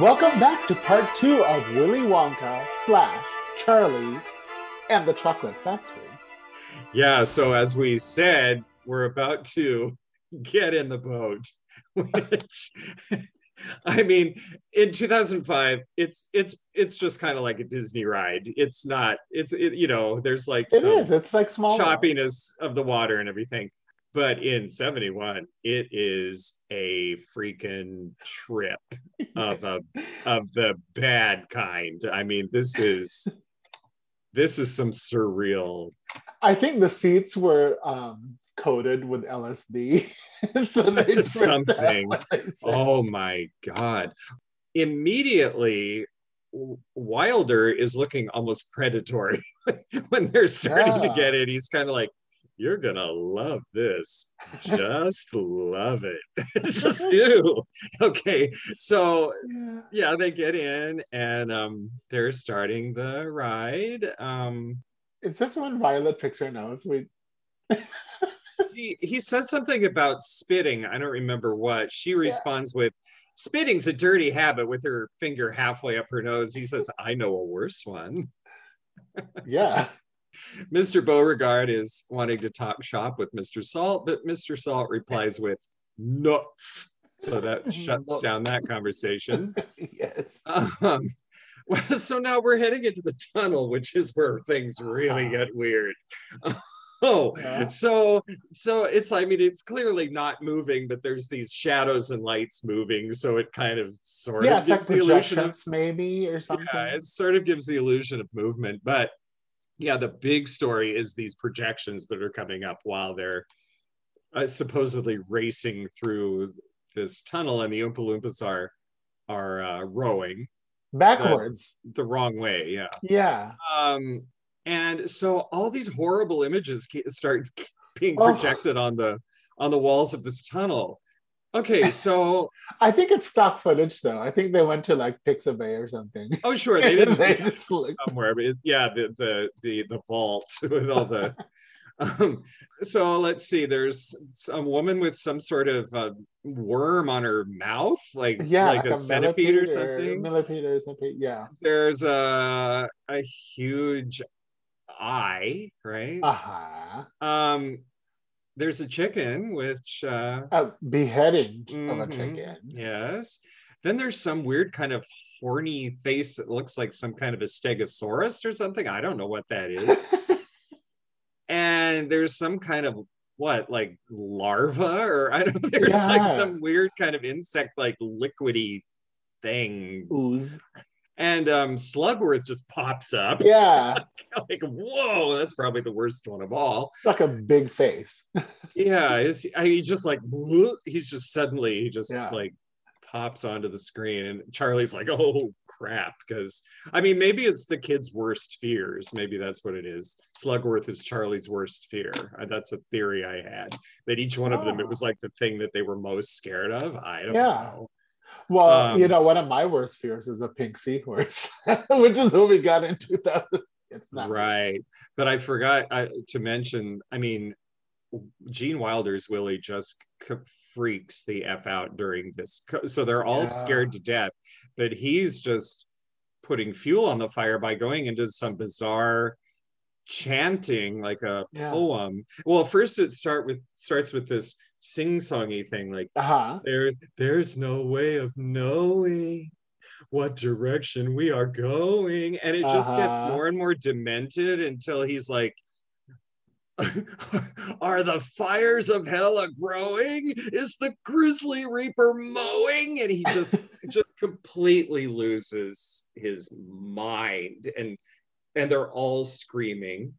Welcome back to part two of Willy Wonka slash Charlie and the Chocolate Factory. Yeah, so as we said, we're about to get in the boat, which I mean, in 2005, it's it's it's just kind of like a Disney ride. It's not. It's it, you know, there's like It is. It's like small. choppiness of the water and everything. But in 71, it is a freaking trip of a of the bad kind. I mean, this is this is some surreal. I think the seats were um, coated with LSD. so they Something. they Oh my god. Immediately Wilder is looking almost predatory when they're starting to get it. He's kind of like, You're gonna love this. Just love it. Just you. Okay. So Yeah. yeah, they get in and um they're starting the ride. Um Is this when Violet picks her nose? We he, he says something about spitting. I don't remember what. She responds with, Spitting's a dirty habit with her finger halfway up her nose. He says, I know a worse one. yeah. Mr. Beauregard is wanting to talk shop with Mr. Salt, but Mr. Salt replies with nuts. So that shuts down that conversation. yes. Um, well, so now we're heading into the tunnel, which is where things really Ah. get weird. Oh, Yeah. so so it's I mean it's clearly not moving, but there's these shadows and lights moving, so it kind of sort Yeah, of gives the illusion of maybe or something. yeah, it sort of gives the illusion of movement. But yeah, the big story is these projections that are coming up while they're uh, supposedly racing through this tunnel, and the Oompa Loompas are are uh, rowing Backwards. the wrong way. Yeah. yeah. Um, and so all these horrible images start being Oh. projected on the on the walls of this tunnel. Okay, so I think it's stock footage though. I think they went to like Pixabay or something. oh sure, they didn't they just look somewhere, but it- yeah, the the the the vault with all the. Um, so let's see. There's a woman with some sort of uh, worm on her mouth, like yeah, like, a, centipede or something. Millipede or something. Yeah. There's a a huge eye, right? Uh-huh. Um, there's a chicken, which uh, A beheading of a mhm, chicken. Yes. Then there's some weird kind of horny face that looks like some kind of a stegosaurus or something. I don't know what that is. and there's some kind of what, like larva, or I don't. Know. There's like some weird kind of insect, like liquidy thing. Ooze. And um, Slugworth just pops up. Yeah. like, whoa, that's probably the worst one of all. It's like a big face. Yeah, is he, I, he's just like he's just suddenly he just Yeah. like pops onto the screen, and Charlie's like, "Oh crap!" Because I mean, maybe it's the kid's worst fears. Maybe that's what it is. Slugworth is Charlie's worst fear. Uh, That's a theory I had that each one of them it Oh. was like the thing that they were most scared of. I don't Yeah. know. Well, Um, you know, one of my worst fears is a pink seahorse, which is who we got in 2000. It's not Right, but I forgot uh, to mention. I mean, Gene Wilder's Willy just c- freaks the f out during this, so they're all Yeah. scared to death. But he's just putting fuel on the fire by going into some bizarre chanting, like a Yeah. poem. Well, first it start with starts with this sing-songy thing, like Uh-huh. there there's no way of knowing what direction we are going. And it just gets Uh-huh. more and more demented until he's like are the fires of hell a growing? Is the grizzly reaper mowing? And he just just completely loses his mind. And and they're all screaming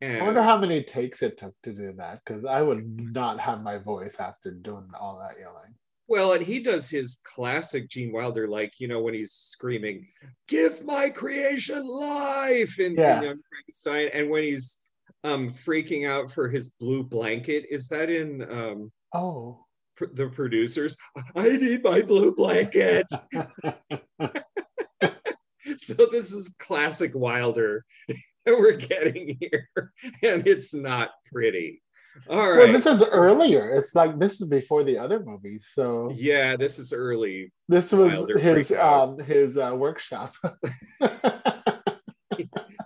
and I wonder how many takes it took to do that because I would not have my voice after doing all that yelling. Well, and he does his classic Gene Wilder, like, you know, when he's screaming, give my creation life in, in Yeah. Young Frankenstein. And when he's um, freaking out for his blue blanket, is that in um, Oh. pr- the producers? I need my blue blanket. so this is classic Wilder we're getting here. And it's not pretty. All right. Well, this is earlier. It's like this is before the other movies. So yeah, this is early. this was Wilder his um his uh, workshop.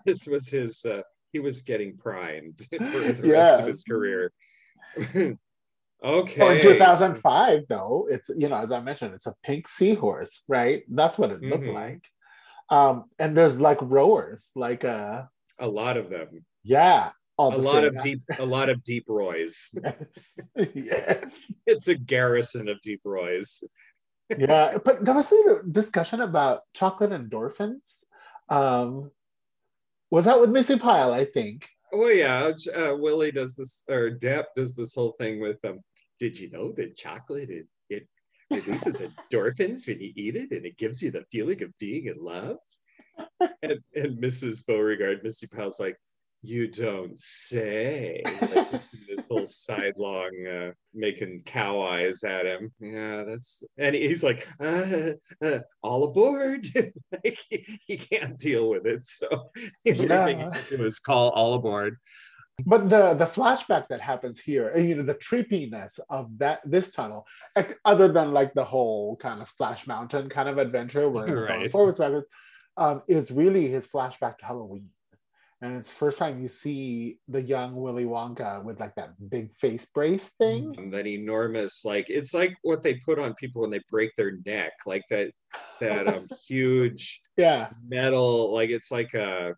This was his. Uh, he was getting primed for the rest of his career. okay. Well, in 2005, though, it's you know, as I mentioned, it's a pink seahorse, right? That's what it looked Mhm. like. Um, and there's like rowers, like uh, a lot of them. yeah, A the lot of deep. A lot of Deep Roys. yes, yes, It's a garrison of Deep Roys. yeah. But there was a discussion about chocolate endorphins. Um, was that with Missi Pyle? I think. Oh yeah, uh, Willy does this, or Depp does this whole thing with um. Did you know that chocolate it, it releases endorphins when you eat it, and it gives you the feeling of being in love? And, and Mrs. Beauregard, Missi Pyle's like, you don't say. Like, this whole sidelong uh, making cow eyes at him. Yeah, that's and he's like, uh, uh, all aboard. like he, he can't deal with it, so the only he Yeah. do is call all aboard. But the the flashback that happens here, and you know, the trippiness of that this tunnel, other than like the whole kind of Splash Mountain kind of adventure where Right. forwards, backwards, um, is really his flashback to Halloween. And it's the first time you see the young Willy Wonka with like that big face brace thing. And that enormous, like it's like what they put on people when they break their neck, like that that um huge Yeah. metal, like it's like a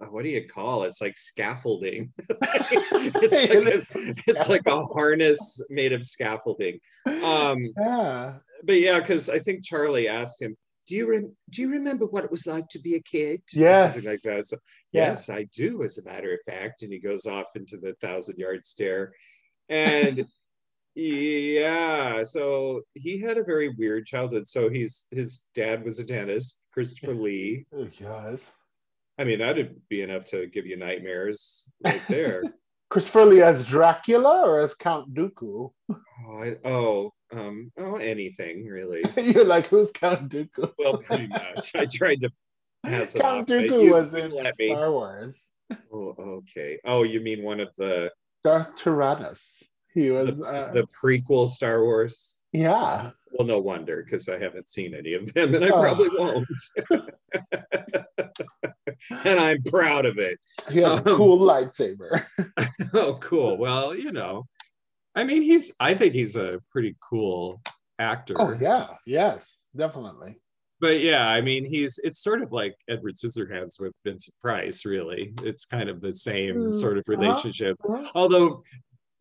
uh, what do you call it? It's like scaffolding. it's like It a, is it's like a harness made of scaffolding. Um, yeah. but yeah, because I think Charlie asked him, "Do you rem- do you remember what it was like to be a kid?" Yes. something like that. So Yeah. yes, I do, as a matter of fact. And he goes off into the thousand yard stare, and yeah, so he had a very weird childhood. So he's his dad was a dentist, Christopher Lee. Yes. I mean, that'd be enough to give you nightmares right there. Christopher Lee as Dracula or as Count Dooku? oh, I, oh, um, oh, anything really. You're like, who's Count Dooku? Well, pretty much. I tried to pass Count off, Dooku was in. Star Wars. Oh, okay. Oh, you mean one of the Darth Tyrannus. He was, the, uh, the prequel Star Wars? yeah. Well, no wonder, because I haven't seen any of them, and I Oh. probably won't. and I'm proud of it. He has a Um, cool lightsaber. Oh, cool. Well, you know, I mean, he's. I think he's a pretty cool actor. Oh yeah, yes, definitely. But yeah, I mean, he's. It's sort of like Edward Scissorhands with Vincent Price. Really, it's kind of the same Mm, sort of uh-huh. relationship. Although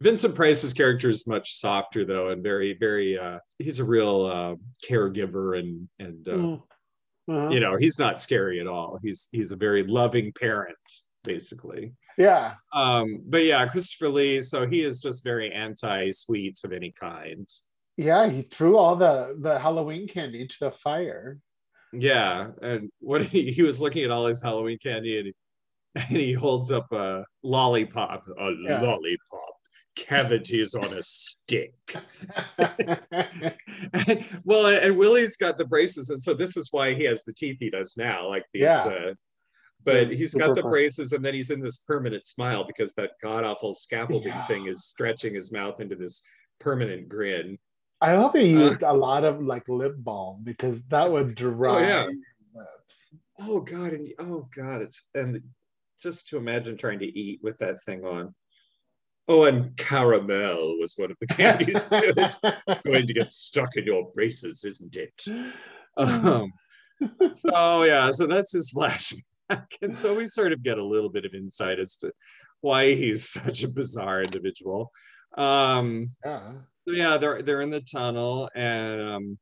Vincent Price's character is much softer, though, and very, very. uh He's a real uh, caregiver, and and uh, Mm. Uh-huh. you know, he's not scary at all. He's he's a very loving parent, basically. Yeah, Um, but yeah, Christopher Lee, so he is just very anti-sweets of any kind. yeah. He threw all the the Halloween candy into the fire. Yeah, and what he, he was looking at all his Halloween candy and, and he holds up a lollipop, a Yeah. lollipop, cavities on a stick. And- well, and Willy's got the braces, and so this is why he has the teeth he does now, like these. Yeah. Uh, but Yeah, he's got the fun. braces, and then he's in this permanent smile because that god awful scaffolding Yeah. thing is stretching his mouth into this permanent grin. I hope he Uh, used a lot of like lip balm because that would dry oh, yeah. your lips. Oh god, and oh god, it's and just to imagine trying to eat with that thing on. Oh, and caramel was one of the candies. it's going to get stuck in your braces, isn't it? Um, so yeah, so that's his flashback, and so we sort of get a little bit of insight as to why he's such a bizarre individual. Um, Yeah. so yeah, they're they're in the tunnel, and um,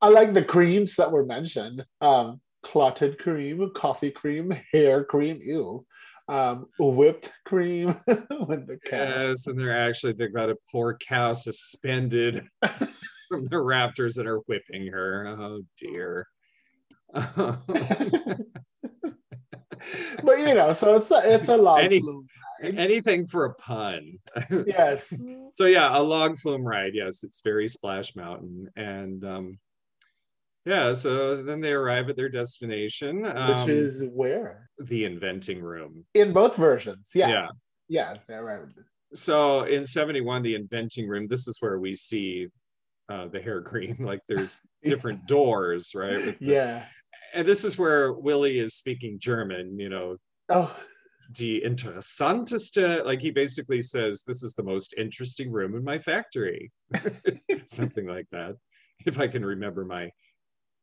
I like the creams that were mentioned. Um, clotted cream, coffee cream, hair cream, ew. Um, whipped cream with the cat. Yes, and they're actually they've got a poor cow suspended from the rafters and are whipping her. Oh dear. but you know, so it's a, it's a log Any- flume ride. Anything for a pun. Yes, so yeah, a log flume ride. Yes, it's very Splash Mountain, and um, yeah. So then they arrive at their destination, which um, is where the inventing room. in both versions. Yeah, yeah. yeah, they're right. so in 71 the inventing room this is where we see uh, the hair green like there's different doors right the- Yeah. and this is where willie is speaking german you know Oh, the interessanteste like he basically says this is the most interesting room in my factory something like that if i can remember my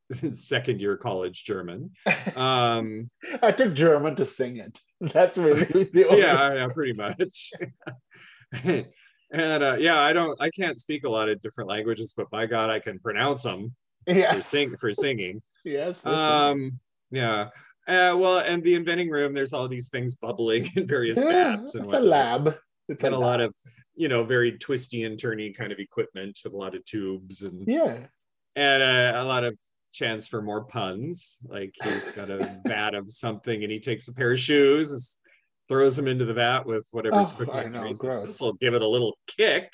second year college german um I took German to sing it. That's really the only- yeah, yeah, pretty much. and uh, yeah, I don't, I can't speak a lot of different languages, but by God, I can pronounce them for sing for singing. Yes. for sure. Um, yeah. Uh, well, and the inventing room, there's all these things bubbling in various yeah, vats and it's a lab. It's and a lot lab. of, you know, very twisty and turny kind of equipment with a lot of tubes and Yeah. and uh, a lot of chance for more puns. Like he's got a vat of something and he takes a pair of shoes and throws them into the vat with whatever's Oh, cooking. I know, gross. This will give it a little kick.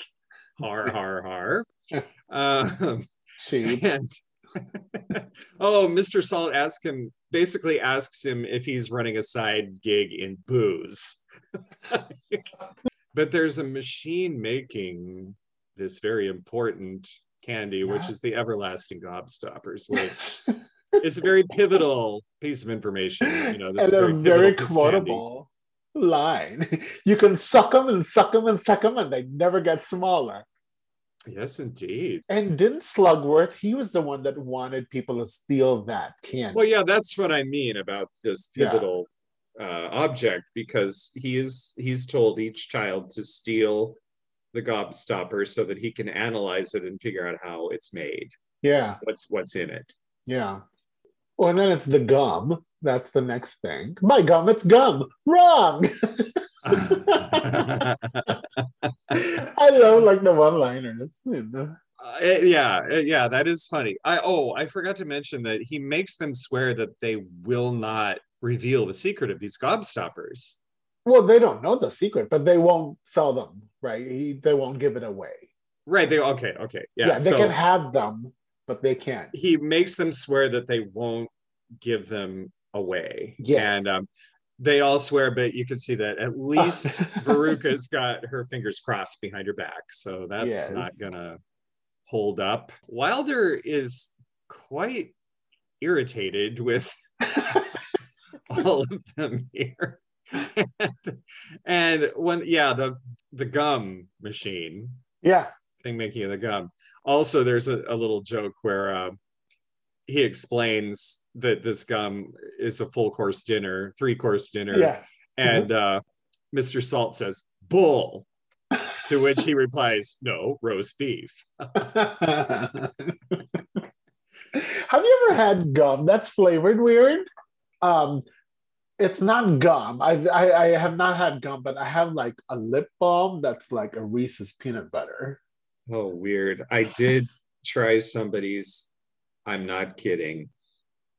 Har har har. um, and oh, Mr. Salt asks him basically asks him if he's running a side gig in booze. but there's a machine making this very important candy, which is the everlasting gobstoppers, which is a very pivotal piece of information. You know, this and is a very candy. quotable line. You can suck them and suck them and suck them, and they never get smaller. Yes, indeed. And didn't Slugworth? He was the one that wanted people to steal that candy. Well, yeah, that's what I mean about this Yeah. pivotal uh, object because he is he's told each child to steal the gobstopper so that he can analyze it and figure out how it's made, yeah, what's what's in it. yeah. Well, and then it's the gum. That's the next thing. My gum, it's gum. Wrong. I love like the one-liners. Uh, yeah, yeah, that is funny. I oh, I forgot to mention that he makes them swear that they will not reveal the secret of these gobstoppers. Well, they don't know the secret, but they won't sell them, right? He, they won't give it away. Right? They okay, okay, yeah. Yeah, they so can have them, but they can't. he makes them swear that they won't give them away. Yes. and um, they all swear, but you can see that at least Veruca's got her fingers crossed behind her back, so that's Yes. not gonna hold up. Wilder is quite irritated with all of them here. and, when yeah, the the gum machine yeah, thing making of the gum. Also, there's a, a little joke where uh, he explains that this gum is a full course dinner, three course dinner, yeah. and uh, Mr. Salt says "bull," to which he replies, "No, roast beef." have you ever had gum that's flavored weird? Um, it's not gum. I, I I have not had gum, but I have like a lip balm that's like a Reese's peanut butter. Oh, weird. I did try somebody's. I'm not kidding.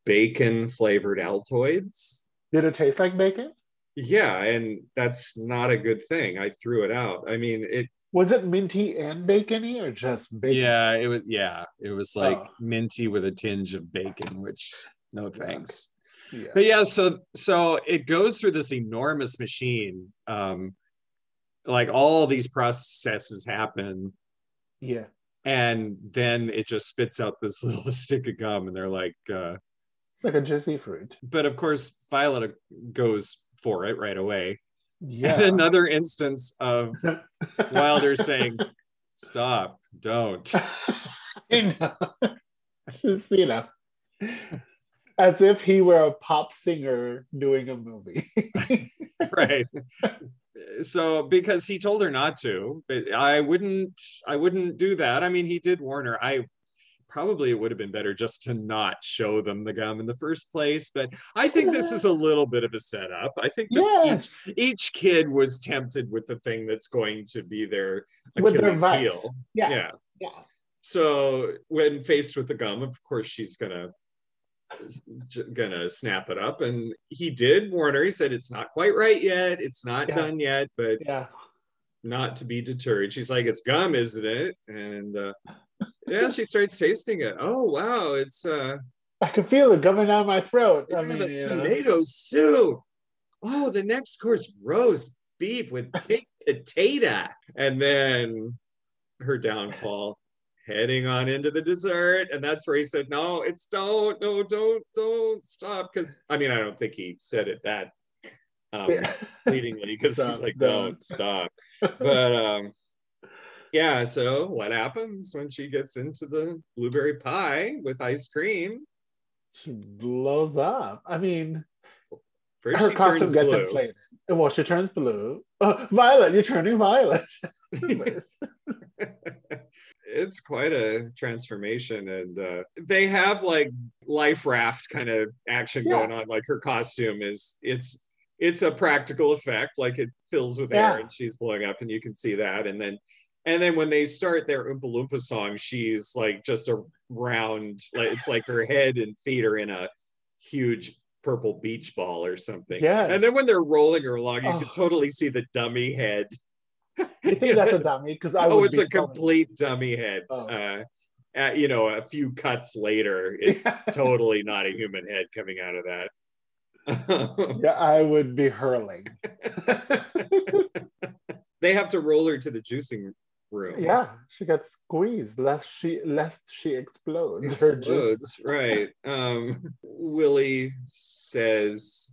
Bacon flavored Altoids. Did it taste like bacon? Yeah, and that's not a good thing. I threw it out. I mean, it Was it minty and bacony or just bacon? Yeah, it was. Yeah, it was like Oh. minty with a tinge of bacon, which no Yeah. thanks. Yeah. But yeah, so so it goes through this enormous machine. Um, like all these processes happen, Yeah. and then it just spits out this little stick of gum, and they're like, uh, It's like a juicy fruit. but of course, Violet goes for it right away. Yeah. And another instance of Wilder saying, "Stop, don't." I know. Just, you know, as if he were a pop singer doing a movie. right so because he told her not to but i wouldn't i wouldn't do that i mean he did warn her i probably it would have been better just to not show them the gum in the first place but i think this is a little bit of a setup i think yes. each, each kid was tempted with the thing that's going to be their With their Achilles heel Yeah. yeah Yeah. so when faced with the gum of course she's gonna gonna snap it up and he did warn her he said it's not quite right yet it's not Yeah. done yet but Yeah. not to be deterred she's like it's gum isn't it and uh yeah she starts tasting it oh wow it's uh I can feel it coming down my throat. I mean, the know. tomato soup oh the next course roast beef with baked potato. And then her downfall, heading on into the dessert. And that's where he said, No, it's don't, no, don't, don't stop. Because I mean, I don't think he said it that um, Yeah. pleadingly because he's like, don't. Don't stop. But um, yeah, so what happens when she gets into the blueberry pie with ice cream? She blows up. I mean, First, her costume gets blue. inflated. And well, she turns blue. Oh, Violet, you're turning violet. It's quite a transformation and uh, they have like life raft kind of action Yeah. going on like her costume is it's it's a practical effect like it fills with Yeah. air and she's blowing up and you can see that and then and then when they start their oompa loompa song she's like just a round like it's like her head and feet are in a huge purple beach ball or something Yes. and then when they're rolling her along you Oh. can totally see the dummy head You think that's a dummy? Because I oh, it's be a complete dummy head. Oh. Uh, uh, you know, a few cuts later, it's totally not a human head coming out of that. Yeah, I would be hurling. they have to roll her to the juicing room. yeah, she gets squeezed lest she lest she explodes. Her Explodes, juice. right. Um, Willy says,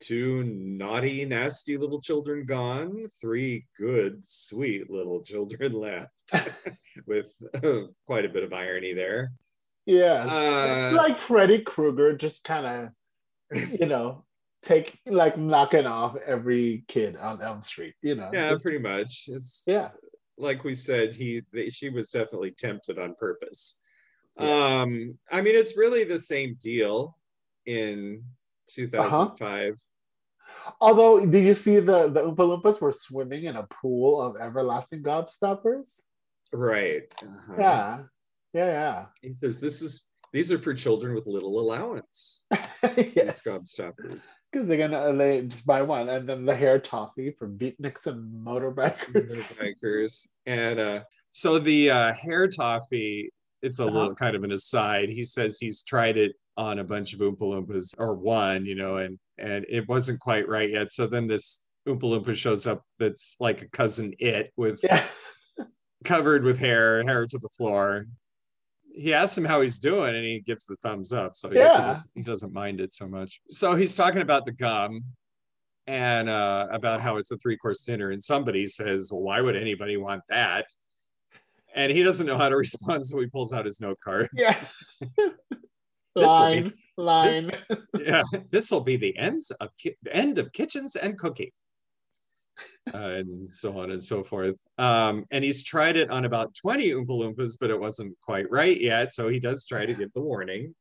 Two naughty, nasty little children gone, three good, sweet little children left, with uh, quite a bit of irony there. Yeah, Uh, it's like Freddy Krueger just kind of, you know, take like knocking off every kid on Elm Street, you know. Yeah, just- pretty much. It's yeah. like we said, he they, she was definitely tempted on purpose. Yes. Um, I mean, it's really the same deal in 2005. Although, did you see the the Oompa Loompas were swimming in a pool of everlasting gobstoppers? Right. Uh-huh. Yeah, yeah, He says this is these are for children with little allowance. yeah. These yes, gobstoppers. because they're gonna uh, they just buy one, and then the hair toffee for beatniks and motorbikers. Motorbikers. And uh, so the uh, hair toffee, it's a Uh-huh. little kind of an aside. He says he's tried it on a bunch of Oompa Loompas or one, you know, and and it wasn't quite right yet. So then this Oompa Loompa shows up that's like a cousin it with yeah, covered with hair, hair to the floor. He asks him how he's doing, and he gives the thumbs up. So I guess he doesn't, he doesn't mind it so much. So he's talking about the gum and uh, about how it's a three course dinner. And somebody says, well, "Why would anybody want that?" And he doesn't know how to respond, so he pulls out his note cards. yeah. This'll line, line. yeah, this will be the ends of ki- end of kitchens and cooking, uh, and so on and so forth. Um, and he's tried it on about twenty Oompa Loompas, but it wasn't quite right yet. So he does try to give the warning.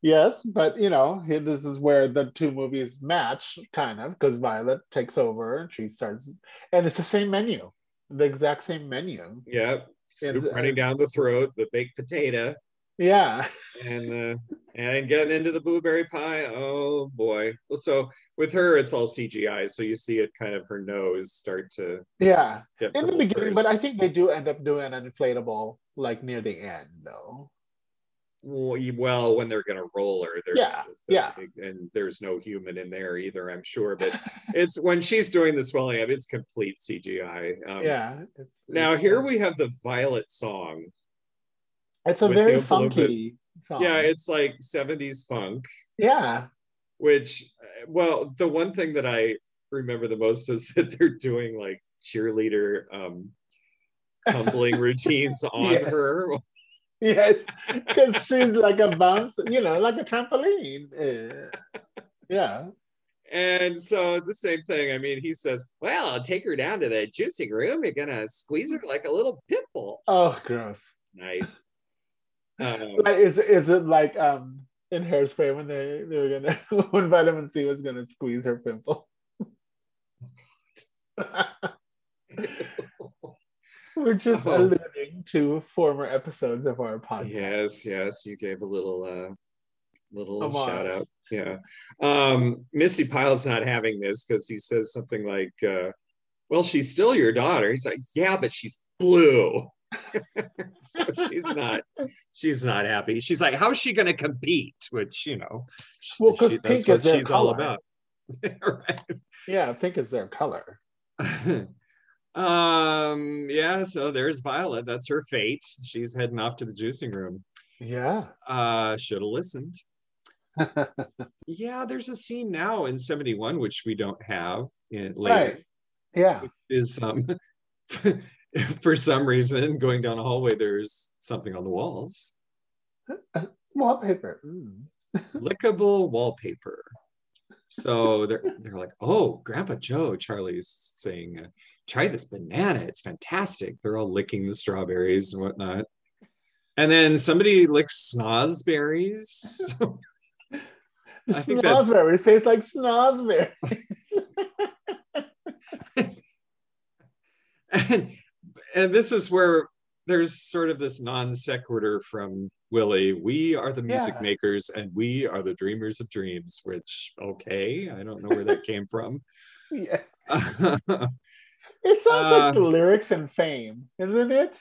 Yes, but you know, this is where the two movies match, kind of, because Violet takes over and she starts, and it's the same menu, the exact same menu. Yeah, soup And, uh, running down the throat, the baked potato, Yeah, and uh, and getting into the blueberry pie. Oh boy! Well, so with her, it's all CGI, so you see it kind of her nose start to yeah. In the beginning, but I think they do end up doing an inflatable like near the end, though. Well, well, when they're gonna roll her, there's Yeah, yeah. and there's no human in there either, I'm sure. But it's when she's doing the swelling up, it's complete CGI. Um, yeah. It's, Now it's, here uh, we have the Violet song. It's a very funky song. Yeah, it's like 70s funk, yeah. which, well, the one thing that I remember the most is that they're doing like cheerleader um, tumbling routines on Yeah. her. Yes, because she's like a bounce, you know, like a trampoline. Uh, yeah. And so the same thing. I mean, he says, "Well, I'll take her down to the juicing room. You're gonna squeeze her like a little pit bull." Oh, gross. Nice. Um, Like, is is it like um in hairspray when they they were gonna when vitamin C was gonna squeeze her pimple? We're just Oh. alluding to former episodes of our podcast. yes, yes, you gave a little uh, little Homage. shout out. Yeah. Um, Missi Pyle's not having this because he says something like, uh, "Well, she's still your daughter." He's like, "Yeah, but she's blue." so she's not she's not happy. She's like, "How's she going to compete?" Which you know, she- Well, 'cause she- pink what is their she's all about. right. Yeah, pink is their color. Um, yeah, so there's Violet. That's her fate. She's heading off to the juicing room. Yeah. Uh, should have listened. yeah, there's a scene now in 71 which we don't have in later. right. Yeah. Is um for some reason going down a hallway there's something on the walls. Wallpaper. Mm. Lickable wallpaper. So they're they're like, oh, Grandpa Joe, Charlie's saying, try this banana. It's fantastic. They're all licking the strawberries and whatnot. And then somebody licks snozberries. The I think that's- tastes like snozberry. and and this is where there's sort of this non sequitur from Willy. We are the music Yeah. makers and we are the dreamers of dreams, which okay, I don't know where that came from. yeah. It sounds Uh, like the lyrics in Fame, isn't it?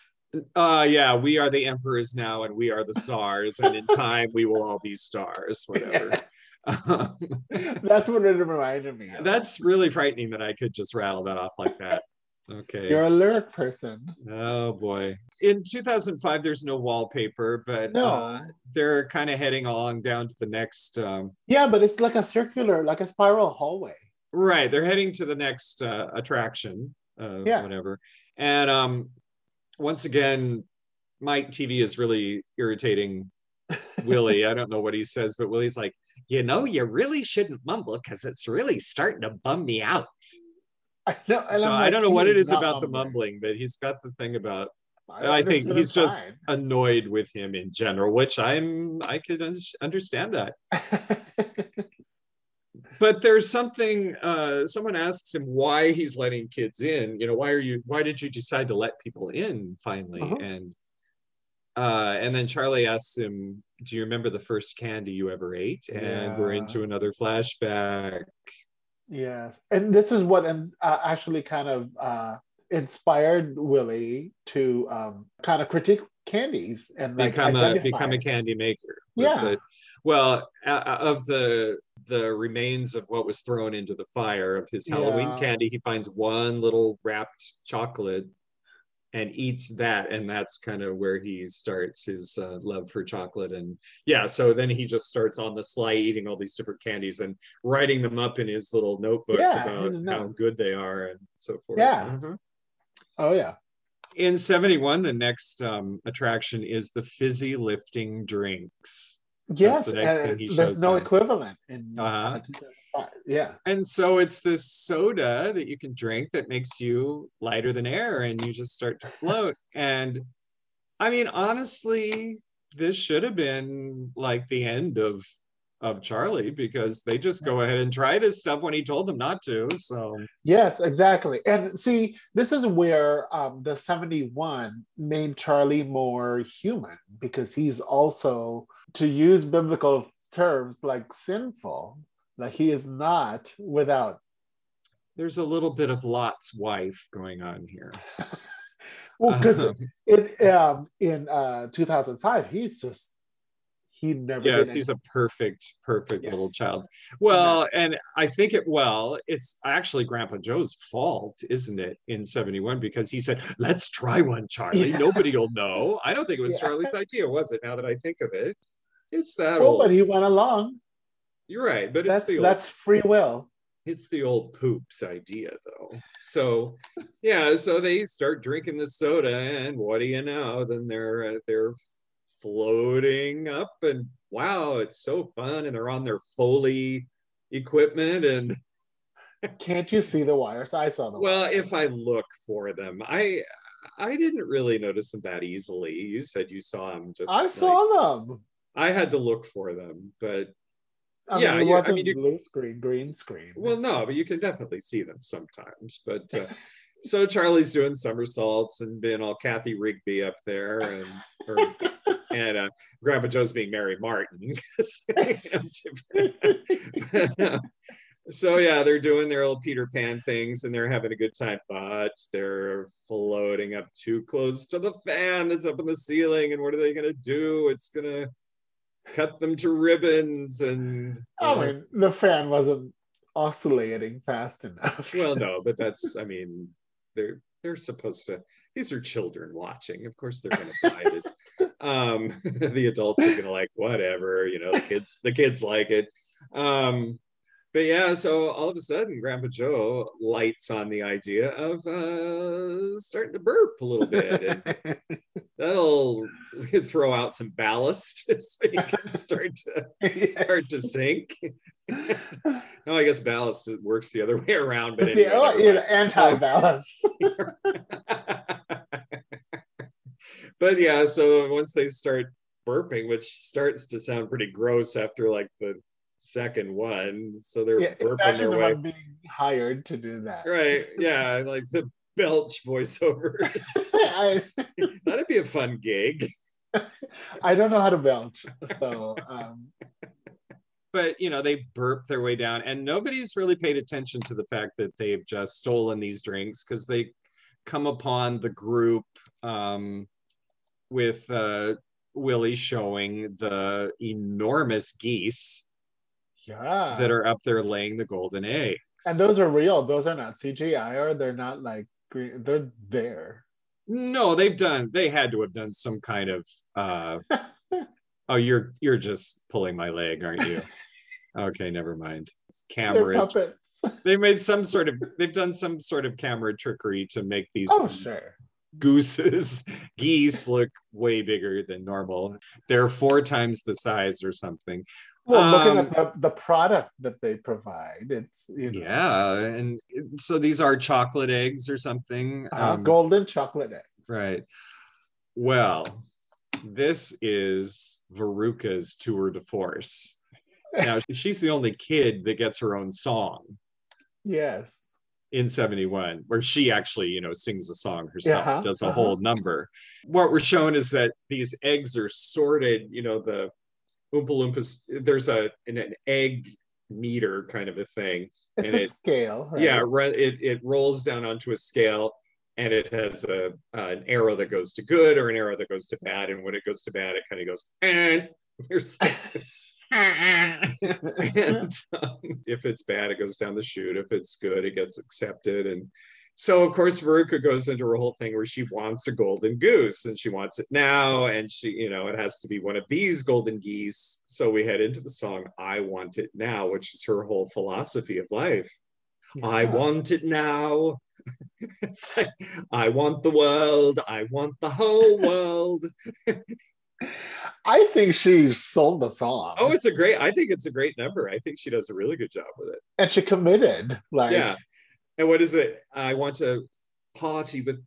uh yeah, we are the emperors now and we are the stars, and in time we will all be stars, whatever. Um, That's what it reminded me of. that's really frightening that I could just rattle that off like that. Okay. You're a lyric person. Oh boy. In 2005, there's no wallpaper, but No. uh, they're kind of heading along down to the next. Um, Yeah, but it's like a circular, like a spiral hallway. right, they're heading to the next uh, attraction, uh, Yeah. whatever. And um, once again, Mike TV is really irritating Willy. I don't know what he says, but Willy's like, you know, you really shouldn't mumble because it's really starting to bum me out. I know. so I'm I don't know what it is he's is not about the mumbling, but he's got the thing about I think he's just- annoyed with him in general, which I'm I could understand that. But there's something uh, someone asks him why he's letting kids in. You know, why are you? Why did you decide to let people in finally? Uh-huh. And uh, and then Charlie asks him, "Do you remember the first candy you ever ate?" And we're into another flashback. Yes, and this is what uh, actually kind of uh, inspired Willy to um, kind of critique candies and like become a become a candy maker. Yeah. well, uh, of the the remains of what was thrown into the fire of his Halloween Yeah. candy, he finds one little wrapped chocolate and eats that, and that's kind of where he starts his uh, love for chocolate. And yeah, so then he just starts on the sly eating all these different candies and writing them up in his little notebook Yeah, about how good they are and so forth. Yeah. Mhm Oh yeah. in 71 the next um, attraction is the fizzy lifting drinks Yes, the next uh, thing he there's no equivalent in Uh-huh. Uh, Yeah. and so it's this soda that you can drink that makes you lighter than air and you just start to float and i mean honestly this should have been like the end of of charlie because they just go ahead and try this stuff when he told them not to so Yes, exactly. And see, this is where um, the 71 made Charlie more human because he's also, to use biblical terms, like sinful. Like he is not without. there's a little bit of lot's wife going on here Well, because Um, in um, in uh, 2005, he's just he never. yes he's a perfect perfect little child well and i think it well it's actually grandpa joe's fault isn't it in 71 because he said let's try one charlie Yeah. nobody will know i don't think it was Yeah. charlie's idea was it now that i think of it it's that anything. old but he went along. You're right but it's That's the old that's free will. it's the old poops idea though so yeah so they start drinking the soda and what do you know then they're uh, they're floating up and wow it's so fun and they're on their foley equipment and Can't you see the wires? I saw them. well wires. if i look for them i i didn't really notice them that easily you said you saw them just I like- saw them. i had to look for them but I Yeah, mean, it you- I wasn't mean, you- blue screen, green screen. Well, no, but you can definitely see them sometimes. But uh, so Charlie's doing somersaults and being all Cathy Rigby up there, and or, and uh, Grandpa Joe's being Mary Martin. so yeah, they're doing their little Peter Pan things and they're having a good time, but they're floating up too close to the fan that's up in the ceiling. And what are they gonna do? It's gonna cut them to ribbons and I know, mean, the fan wasn't oscillating fast enough. well no but that's i mean they're they're supposed to. These are children watching. Of course, they're going to buy this. Um, the adults are going to like whatever. You know, the kids. The kids like it. Um, but yeah, so all of a sudden, Grandpa Joe lights on the idea of uh, starting to burp a little bit. And that'll throw out some ballast so you can start to Yes. start to sink. no, I guess ballast works the other way around. But It's anyway, the oh, you know, anti-ballast. but yeah, so once they start burping, which starts to sound pretty gross after like the second one, so they're yeah, burping their the way. being hired to do that. Right? Yeah, like the belch voiceovers. I, That'd be a fun gig. I don't know how to belch, so um, But you know, they burp their way down, and nobody's really paid attention to the fact that they've just stolen these drinks because they come upon the group um, with uh, Willy showing the enormous geese yeah. that are up there laying the golden eggs. and those are real. Those are not CGI, or they're not like green. They're there. no, they've done. They had to have done some kind of. Uh, oh, you're you're just pulling my leg, aren't you? Okay, never mind. Camera. puppets. They made some sort of. They've done some sort of camera trickery to make these Oh sure. gooses, geese look way bigger than normal. They're four times the size or something. Well, looking Um, at the, the product that they provide, it's you know, Yeah, and so these are chocolate eggs or something. uh, Um, golden chocolate eggs. Right. Well, this is Veruca's tour de force. Now, she's the only kid that gets her own song Yes. in 71, where she actually, you know, sings a song herself, Uh-huh, does a uh-huh. whole number. What we're showing is that these eggs are sorted, you know, the Oompa Loompas, there's a an, an egg meter kind of a thing. It's And a it- scale. Right? Yeah, it, it rolls down onto a scale and it has a an arrow that goes to good or an arrow that goes to bad. And when it goes to bad, it kind of goes, and there's and um, if it's bad, it goes down the chute. If it's good, it gets accepted. And so, of course, Veruca goes into her whole thing where she wants a golden goose and she wants it now. And she, you know, it has to be one of these golden geese. So we head into the song, I Want It Now, which is her whole philosophy of life. I want it now. it's like, I want the world. I want the whole world. I think she sold the song. Oh, it's a great, I think it's a great number. I think she does a really good job with it. and she committed. Like yeah. And what is it? I want to party with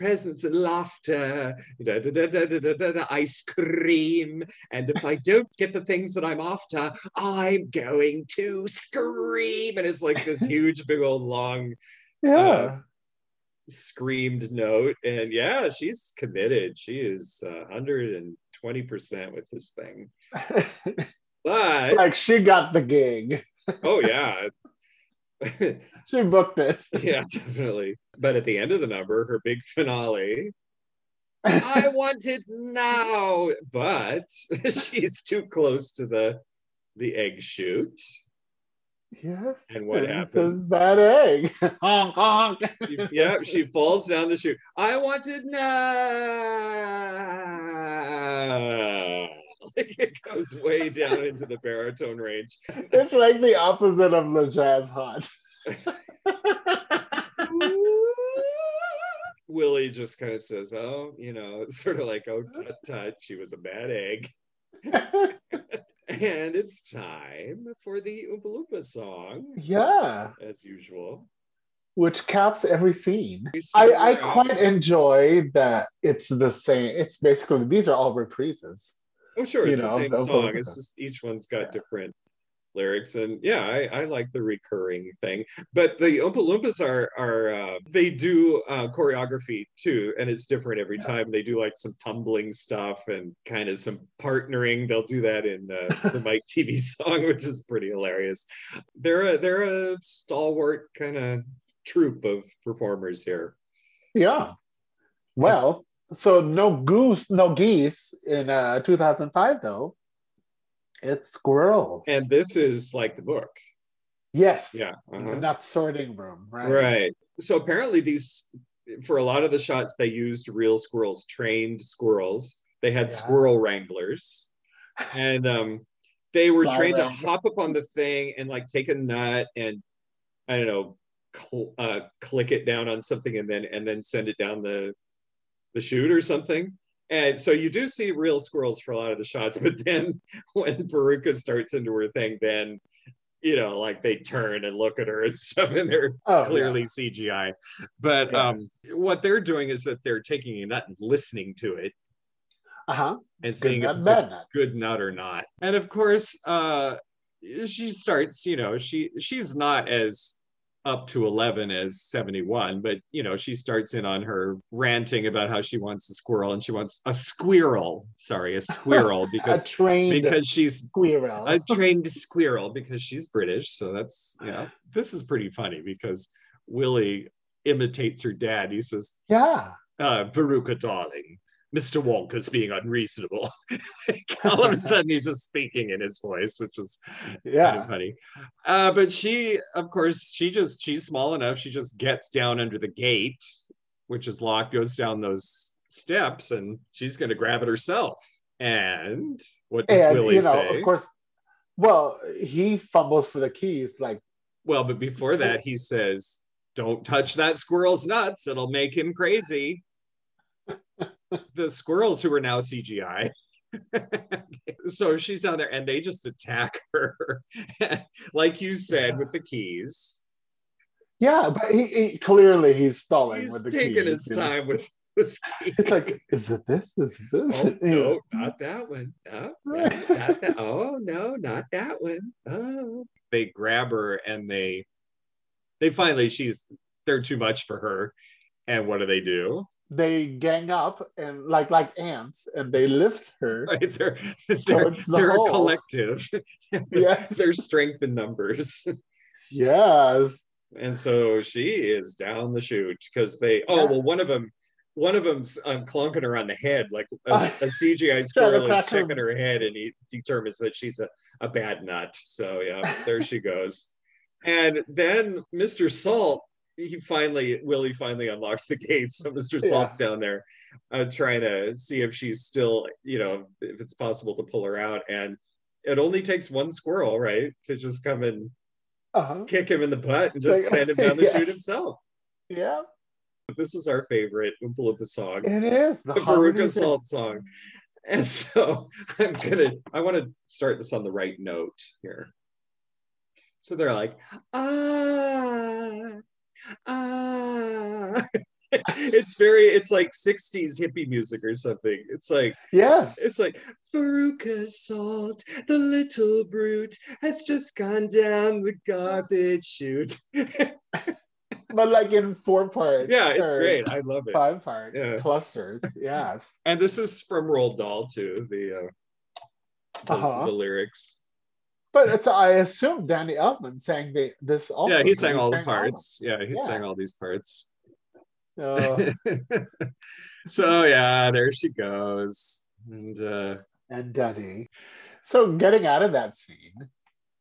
presents and laughter, da, da, da, da da da ice cream. And if I don't get the things that I'm after, I'm going to scream. And it's like this huge, big old long, yeah, uh, screamed note. And yeah, she's committed. She is uh, 120% with this thing. But like she got the gig. oh, yeah. She booked it. yeah, definitely. But at the end of the number, her big finale, I want it now, but she's too close to the the egg chute. yes. And what happens? Says that egg. honk honk. She- yeah, she falls down the chute. I want it now. Like it goes way down into the baritone range. It's like the opposite of the jazz hot. Willy just kind of says, "Oh, you know, it's sort of like, oh, tut tut, she was a bad egg." And it's time for the Oompa Loompa song, yeah, as usual. which caps every scene. We I, I uh, quite enjoy that it's the same. It's basically these are all reprises. Oh, sure, you it's know, the same song. It's just each one's got different lyrics, and yeah, I, I like the recurring thing. But the Oompa Loompas are are uh, they do uh, choreography too, and it's different every Yeah. time. They do like some tumbling stuff and kind of some partnering. They'll do that in uh, the Mike TV song, which is pretty hilarious. They're a they're a stalwart kind of troupe of performers here. Yeah. Well, so no goose, no geese in uh 2005 though. It's squirrels. And this is like the book. yes. Yeah. uh-huh. Not sorting room, right? Right. So apparently these for a lot of the shots they used real squirrels, trained squirrels. They had Yeah. squirrel wranglers, and um, they were trained to hop up on the thing and like take a nut and I don't know, cl- uh, click it down on something and then and then send it down the the chute or something. And so you do see real squirrels for a lot of the shots, but then when Veruca starts into her thing, then you know, like they turn and look at her and stuff, and they're Oh, clearly CGI. But Yeah. um, what they're doing is that they're taking a nut and listening to it Uh huh. and Good seeing if nut, it's a nut. good nut or not. And of course, uh, she starts, you know, she she's not as up to 11 as 71, but you know, she starts in on her ranting about how she wants a squirrel and she wants a squirrel. Sorry, a squirrel A because trained because she's squirrel. a trained squirrel because she's British. So that's you know, this is pretty funny because Willy imitates her dad. He says, yeah. uh, Veruca, darling, Mr. Wonka's being unreasonable. All of a sudden, he's just speaking in his voice, which is kind Yeah. of funny. Uh, but she, of course, she just, she's small enough. She just gets down under the gate, which is locked, goes down those steps, and she's going to grab it herself. And what does And Willy you know, say? of course. Well, he fumbles for the keys, like Well, but before that, he says, Don't touch that squirrel's nuts. It'll make him crazy. the squirrels who are now CGI. so she's down there and they just attack her. like you said, with the keys. yeah, but he, he clearly he's stalling He's with the taking keys. his you know? time with. It's like, is it this? Is it this? Oh, no, not that one. No, no, not that. Oh, no, not that one. Oh. They grab her and they, they finally, she's, they're too much for her. And what do they do? They gang up and like like ants, and they lift her. Right? They're, they're, the they're a collective. Yes. They're strength in numbers. Yes. and so she is down the chute because they, oh, Yeah. well, one of them, one of them's um, clunking her on the head, like a, a CGI squirrel is checking her head, and he determines that she's a, a bad nut. So yeah, there she goes. And then Mr. Salt, he finally, Willy finally unlocks the gates. So Mr. Yeah. Salt's down there uh, trying to see if she's still, you know, if it's possible to pull her out. And it only takes one squirrel, right, to just come and Uh-huh. kick him in the butt and just Like- send him down the Yes. chute himself. Yeah, This is our favorite Oompa Loompa song it is the the is- Salt song. And so I'm gonna, I want to start this on the right note here. So they're like, ah, ah. it's very, it's like 60s hippie music or something. It's like, Yes. it's like Veruca Salt, the little brute, has just gone down the garbage chute. but like in four parts. yeah, it's great. I love it. Five part Yeah. clusters. Yes. And this is from Roald Dahl too. The uh, the, Uh-huh. the lyrics. But it's I assume Danny Elfman sang the, this also. yeah, he sang all the parts. Yeah, he Yeah. sang all these parts. So, so yeah, there she goes. And uh, and Duddy. So getting out of that scene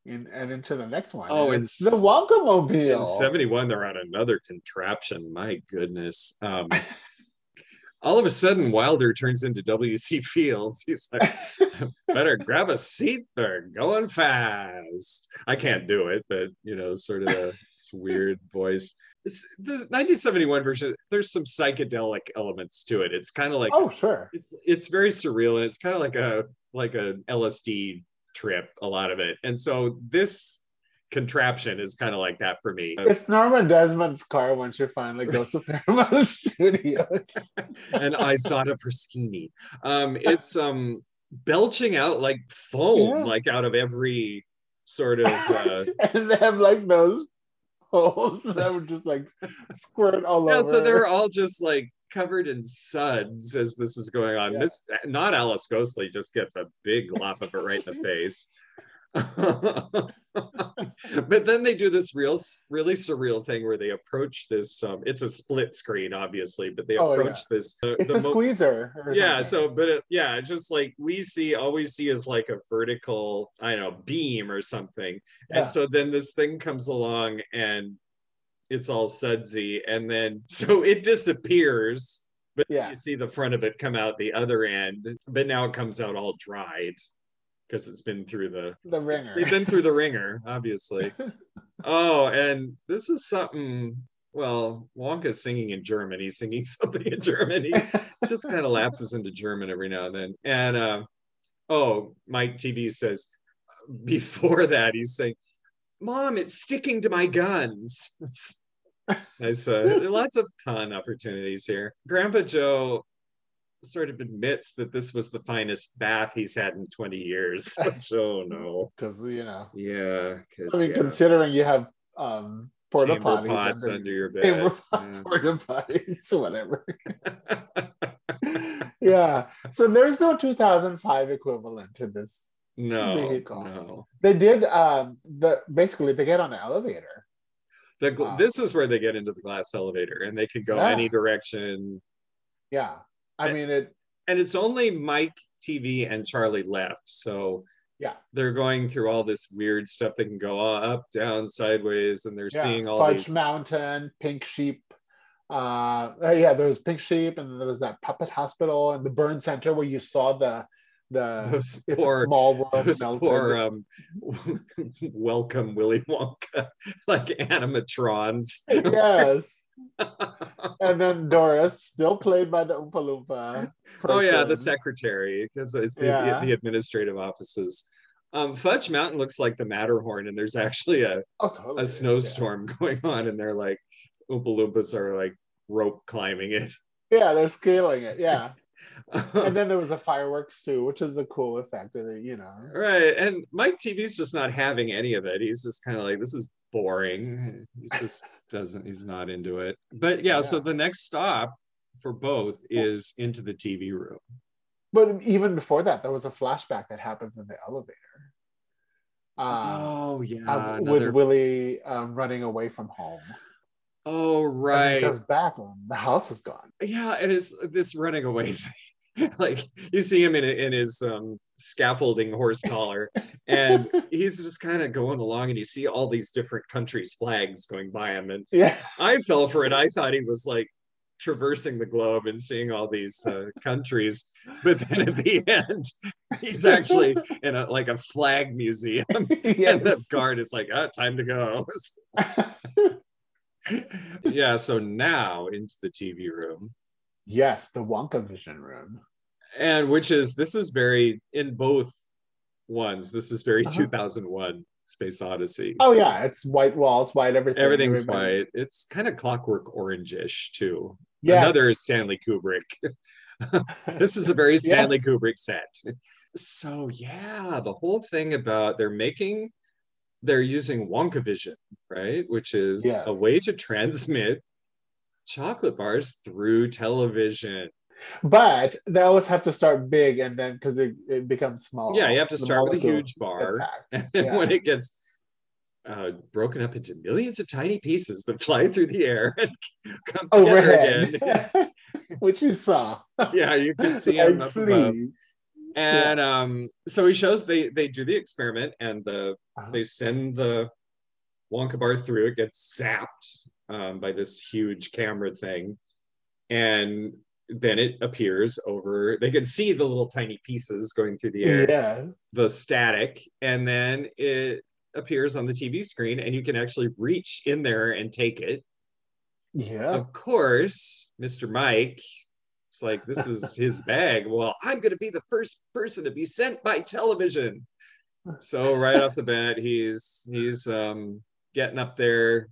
and, and into the next one. Oh, and it's the Wonka in Mobile. 71, they're on another contraption. My goodness. Um, all of a sudden, Wilder turns into W.C. Fields. He's like, better grab a seat. They're going fast. I can't do it, but you know, sort of a it's weird voice. This, the 1971 version, there's some psychedelic elements to it. It's kind of like Oh, sure. it's it's very surreal and it's kind of like a like a LSD trip, a lot of it. And so this contraption is kind of like that for me. It's Norma Desmond's car when she finally goes to Paramount Studios. and Isotta Fraschini. Um, it's um belching out like foam, Yeah. like out of every sort of uh, and they have like those holes that would just like squirt all yeah. over. So they're all just like covered in suds as this is going on. Yeah. This not Alice Ghostley just gets a big lap of it right in the face. but then they do this real really surreal thing where they approach this um it's a split screen obviously but they Oh, yeah. approach this the- It's a mo- squeezer. yeah something. so but it, yeah just like we see all we see is like a vertical i don't know beam or something Yeah. and so then this thing comes along and it's all sudsy, and then so it disappears. But Yeah. you see the front of it come out the other end, but now it comes out all dried because it's been through the The ringer. They've been through the ringer, obviously. oh, and this is something. Well, Wonka's singing in German. He's singing something in German. He just kind of lapses into German every now and then. And uh, oh, Mike TV says before that he's saying, "Mom, it's sticking to my guns." Nice. Uh, lots of pun opportunities here. Grandpa Joe sort of admits that this was the finest bath he's had in 20 years. Oh no. Because you know, Yeah, I mean, yeah, considering you have um porta potties under, under your chamber bed. pot- porta potties, whatever. yeah. So there's no 2005 equivalent to this. no, Vehicle. no. They did um the basically they get on the elevator. The, gl- Wow. This is where they get into the glass elevator and they could go Yeah. any direction. Yeah. I mean it. And it's only Mike, TV, and Charlie left. So Yeah. they're going through all this weird stuff. that can go up, down, sideways, and they're Yeah. seeing all Fudge these. Mountain, Pink Sheep. Uh, uh, yeah, there was Pink Sheep, and there was that Puppet Hospital and the Burn Center where you saw the the Those it's poor, small world those melted. poor um, welcome Willy Wonka, like animatrons. yes. And then Doris, still played by the Oompa Loompa. Oh yeah, the secretary because it's the, Yeah. the administrative offices. Um, Fudge Mountain looks like the Matterhorn, and there's actually a, oh, totally. a snowstorm going on, and they're like Oompa Loompas are like rope climbing it. Yeah. yeah, they're scaling it. Yeah. and then there was a fireworks too, which is a cool effect. of it, You know. right, and Mike TV's just not having any of it. He's just kind of like, this is boring. He just doesn't. He's not into it. But yeah, so the next stop for both is into the TV room. But even before that, there was a flashback that happens in the elevator. Uh, oh yeah, uh, with another- Willy um, running away from home. oh right. goes back and the house is gone. yeah and it is this running away thing like you see him in, in his um scaffolding horse collar. And he's just kind of going along and you see all these different countries flags going by him. And Yeah. i fell for it. I thought he was like traversing the globe and seeing all these uh, countries. But then at the end he's actually in a like a flag museum. And the guard is like ah time to go. Yeah so now into the tv room. Yes, the Wonka Vision Room. And which is this is very in both ones this is very Uh-huh. 2001 space odyssey Oh yeah, it's white walls, white everything. everything's everybody- white it's kind of clockwork orangish too Yes. another is stanley kubrick this is a very stanley Yes. kubrick set so yeah the whole thing about they're making they're using wonka vision right which is a way to transmit chocolate bars through television But they always have to start big and then because it, it becomes small. Yeah, you have to The start with a huge bar. and Yeah. when it gets uh, broken up into millions of tiny pieces that fly through the air and come together again. Overhead. Which you saw. yeah, you can see Like up above. And um, so he shows they they do the experiment and the Uh-huh. they send the Wonka bar through. It gets zapped um, by this huge camera thing, and then it appears over. They can see the little tiny pieces going through the air. Yes. the static and then it appears on the TV screen and you can actually reach in there and take it. Yeah. Of course, Mr. Mike, it's like this is his bag. Well, I'm going to be the first person to be sent by television. So right off the bat, he's he's um, getting up there,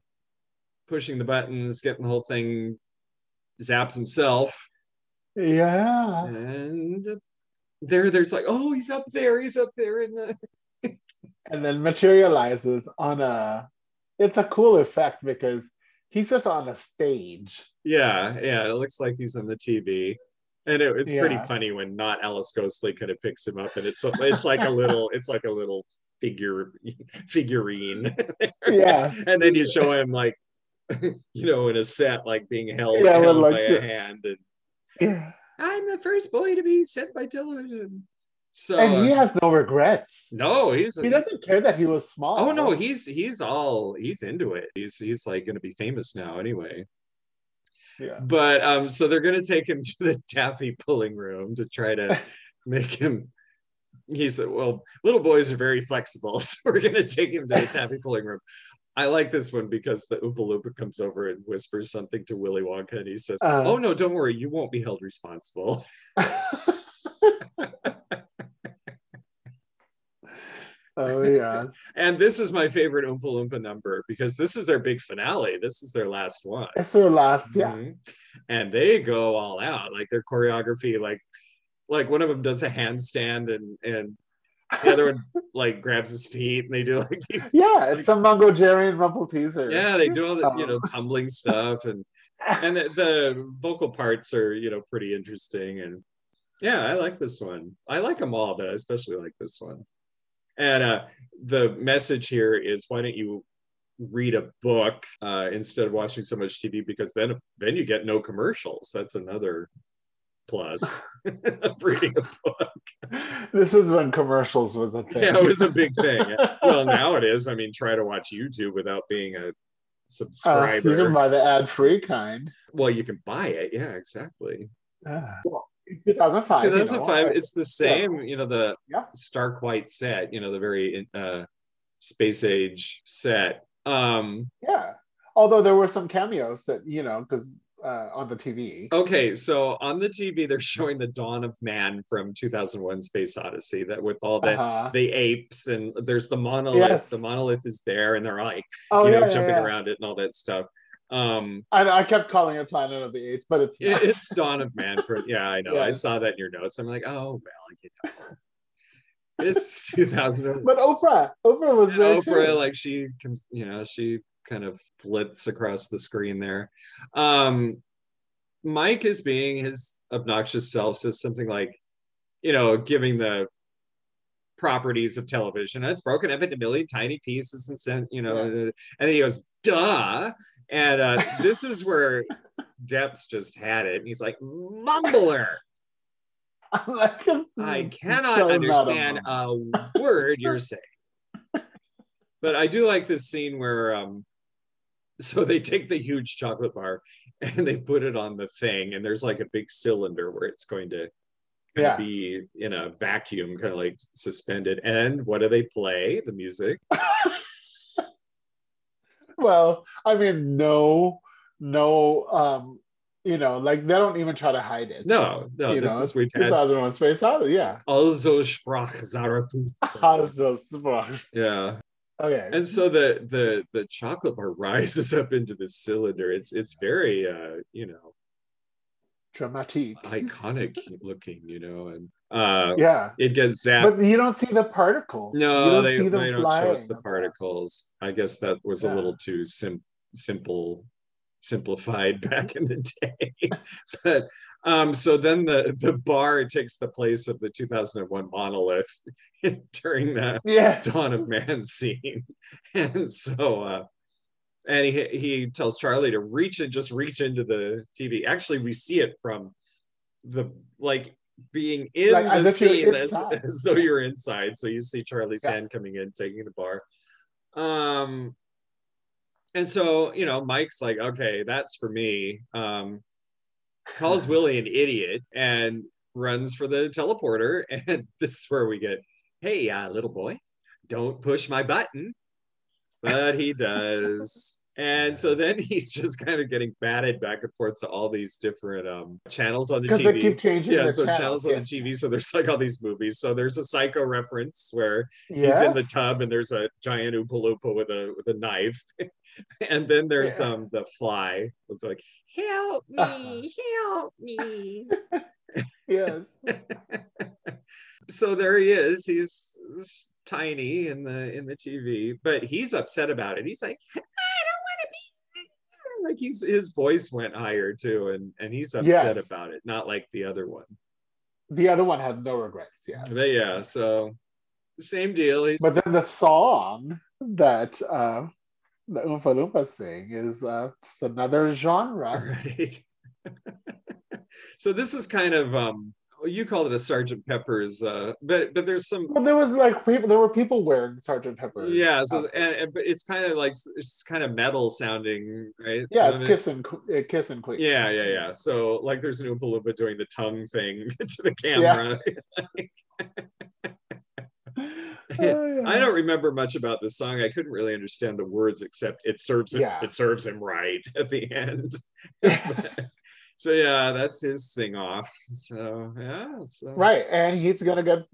pushing the buttons, getting the whole thing, zaps himself, Yeah. and there there's like, oh, he's up there, he's up there in the And then materializes on a it's a cool effect because he's just on a stage. Yeah, yeah, it looks like he's on the TV. And it, it's pretty funny when not Alice Ghostley kind of picks him up and it's it's like a little it's like a little figure figurine. Yeah. and then you show him like you know in a set like being held, Yeah, held like, by a hand and Yeah. I'm the first boy to be sent by television. So and he uh, has no regrets. no, he's He doesn't care that he was small. Oh no, he's he's all he's into it. He's he's like gonna be famous now anyway. yeah. But um, so they're gonna take him to the taffy pulling room to try to make him. He said, "Well, little boys are very flexible, so we're gonna take him to the taffy pulling room." I like this one because the Oompa Loompa comes over and whispers something to Willy Wonka, and he says, Uh. "Oh no, don't worry, you won't be held responsible." oh yes. And this is my favorite Oompa Loompa number because this is their big finale. This is their last one. It's their last, yeah. Mhm. And they go all out, like their choreography, like like one of them does a handstand and and the other one like grabs his feet and they do like these Yeah, it's some Mungojerrie and Rumpleteazer. yeah, they do all the you know Um. tumbling stuff and and the, the vocal parts are you know pretty interesting and yeah, I like this one. I like them all, but I especially like this one. And uh the message here is why don't you read a book uh, instead of watching so much TV because then then you get no commercials. That's another plus of reading a book. This is when commercials was a thing. Yeah, it was a big thing. Well, now it is. I mean, try to watch YouTube without being a Uh, subscriber. you can buy the ad-free kind. well, you can buy it. Yeah, exactly. Yeah. 2005. you know, 2005. It's the same. You know, the Yeah. stark white set. You know, the very uh, space age set. Um, yeah. Although there were some cameos that you know because uh, on the TV. Okay, so on the TV they're showing the dawn of man from 2001: Space Odyssey. That with all the Uh-huh. the apes and there's the monolith. Yes. The monolith is there, and they're like Oh you know yeah, jumping yeah. around it and all that stuff. Um, I, I kept calling it Planet of the Apes, but it's it- it's dawn of man. For yeah, I know. I saw that in your notes. I'm like, oh well, you know, it's 2000. But Oprah, Oprah was And there Oprah, too. like she comes, you know, she kind of flits across the screen there. Um, Mike is being his obnoxious self, says something like, you know, giving the properties of television. It's broken up into a million tiny pieces and sent, you know, and then he goes, duh. And uh, this is where Depp's just had it. And he's like, mumbler. Like, I cannot so understand a word you're saying. But I do like this scene where um so they take the huge chocolate bar and they put it on the thing and there's like a big cylinder where it's going to Yeah. be in a vacuum kind of like suspended and what do they play the music well, I mean, no, no, um, you know, like they don't even try to hide it. no no you this know, is it's we've had 2001 Space Odyssey, yeah. also sprach Zarathustra Also, sprach. yeah Okay. and so the the the chocolate bar rises up into the cylinder it's it's very uh you know Dramatique. iconic looking, you know, and uh, Yeah. it gets zapped. But you don't see the particles. you no, don't they, see they don't show us the particles. I guess that was a little too sim- simple, simplified back in the day. but um, so then the the bar takes the place of the 2001 monolith during the Yeah. dawn of man scene, and so. uh and he, he tells Charlie to reach and just reach into the TV. Actually, we see it from the like being in Like, the scene as, as though you're inside. So you see Charlie's Yeah. hand coming in, taking the bar. Um, and so you know, Mike's like, okay, that's for me. Um, calls Willy an idiot and runs for the teleporter. And this is where we get, hey, uh, little boy, don't push my button. But he does. And so then he's just kind of getting batted back and forth to all these different um, channels on the Because they TV. keep changing Yeah, so channels, channels on yes. the TV. So there's like all these movies. So there's a psycho reference where he's in the tub and there's a giant Oompa Loompa with a with a knife. and then there's Yeah. um the fly with like, help me, Uh-huh. help me. Yes. so there he is. He's, he's tiny in the in the TV, but he's upset about it. He's like, I don't want to be like he's his voice went higher too, and and he's upset Yes. about it, not like the other one. The other one had no regrets, yes. But yeah, so same deal. He's But then the song that uh, the Oompa Loompa sing is uh, another genre. right. so this is kind of um well, you called it a Sergeant Pepper's, uh, but but there's some Well, there was like people. There were people wearing Sergeant Pepper. yeah, so it's, and, and- but it's kind of like it's kind of metal sounding, right? yeah, Some it's of it- kissing, uh, kissing queen. Yeah, yeah, yeah. So like there's an Oompa Loompa doing the tongue thing to the camera. Oh, yeah. I don't remember much about the song. I couldn't really understand the words except it serves him Yeah. it serves him right at the end. so yeah, that's his sing off. So yeah, so right, and he's gonna get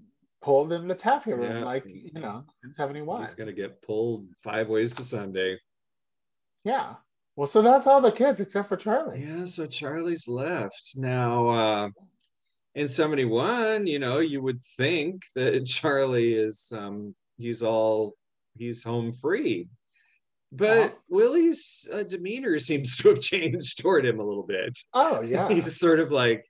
pulled in the taffy room, Yeah. like you know, in seventy one. He's gonna get pulled five ways to Sunday. Yeah. Well, so that's all the kids except for Charlie. Yeah, so Charlie's left. Now uh in 71, you know, you would think that Charlie is um he's all he's home free. But Uh-huh. Willy's uh, demeanor seems to have changed toward him a little bit. Oh yeah, He's sort of like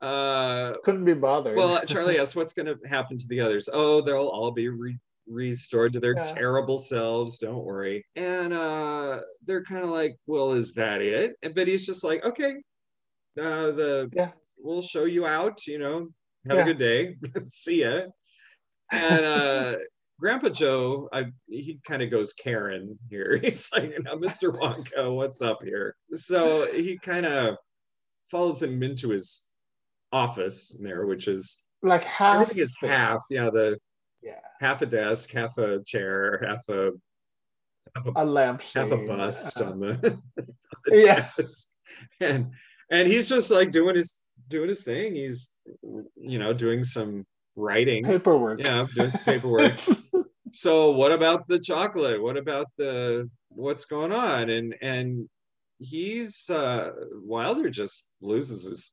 uh couldn't be bothered. well, Charlie asks what's going to happen to the others. Oh, they'll all be re- restored to their Yeah. terrible selves. Don't worry. And uh, they're kind of like, well, is that it? And- But he's just like, okay, uh, the Yeah. We'll show you out. You know, have Yeah. a good day. See ya. And uh, Grandpa Joe, I he kind of goes Karen here. He's like, now, Mr. Wonka, what's up here? So he kind of follows him into his office there, which is like half. space. half. Yeah, the Yeah, half a desk, half a chair, half a half a, a lamp. half a bust uh, on the, on the Yeah. desk. and and he's just like doing his doing his thing. He's you know doing some writing. paperwork. Yeah, doing some paperwork. so what about the chocolate? What about the what's going on? And and he's uh Wilder just loses his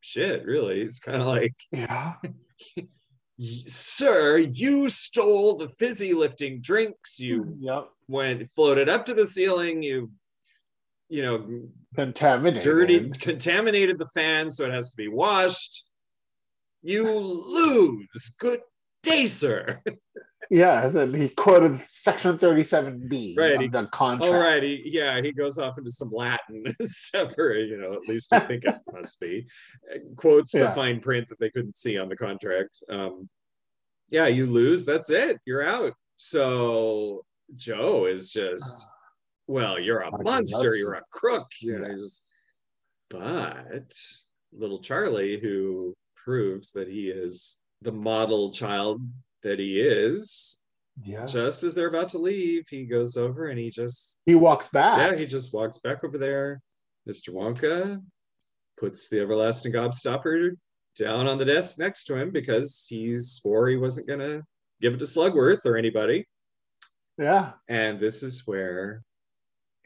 shit. Really, he's kind of like. yeah. Sir, you stole the fizzy lifting drinks. You Yep. went floated up to the ceiling. You, you know, Contaminated. dirty, contaminated the fan, so it has to be washed. You lose. Good day, sir. Yeah, and he quoted Section 37B Right, of he- the contract. All right, he, yeah, he goes off into some Latin, for you know, at least I think it must be quotes the fine print that they couldn't see on the contract. Um, yeah, you lose. That's it. You're out. So Joe is just, well, you're a monster. You're a crook. You know, he's- but little Charlie, who proves that he is the model child that he is, Yeah. just as they're about to leave, he goes over and he just He walks back. yeah, he just walks back over there. Mr. Wonka puts the everlasting gobstopper down on the desk next to him because he swore he wasn't gonna give it to Slugworth or anybody. Yeah. And this is where,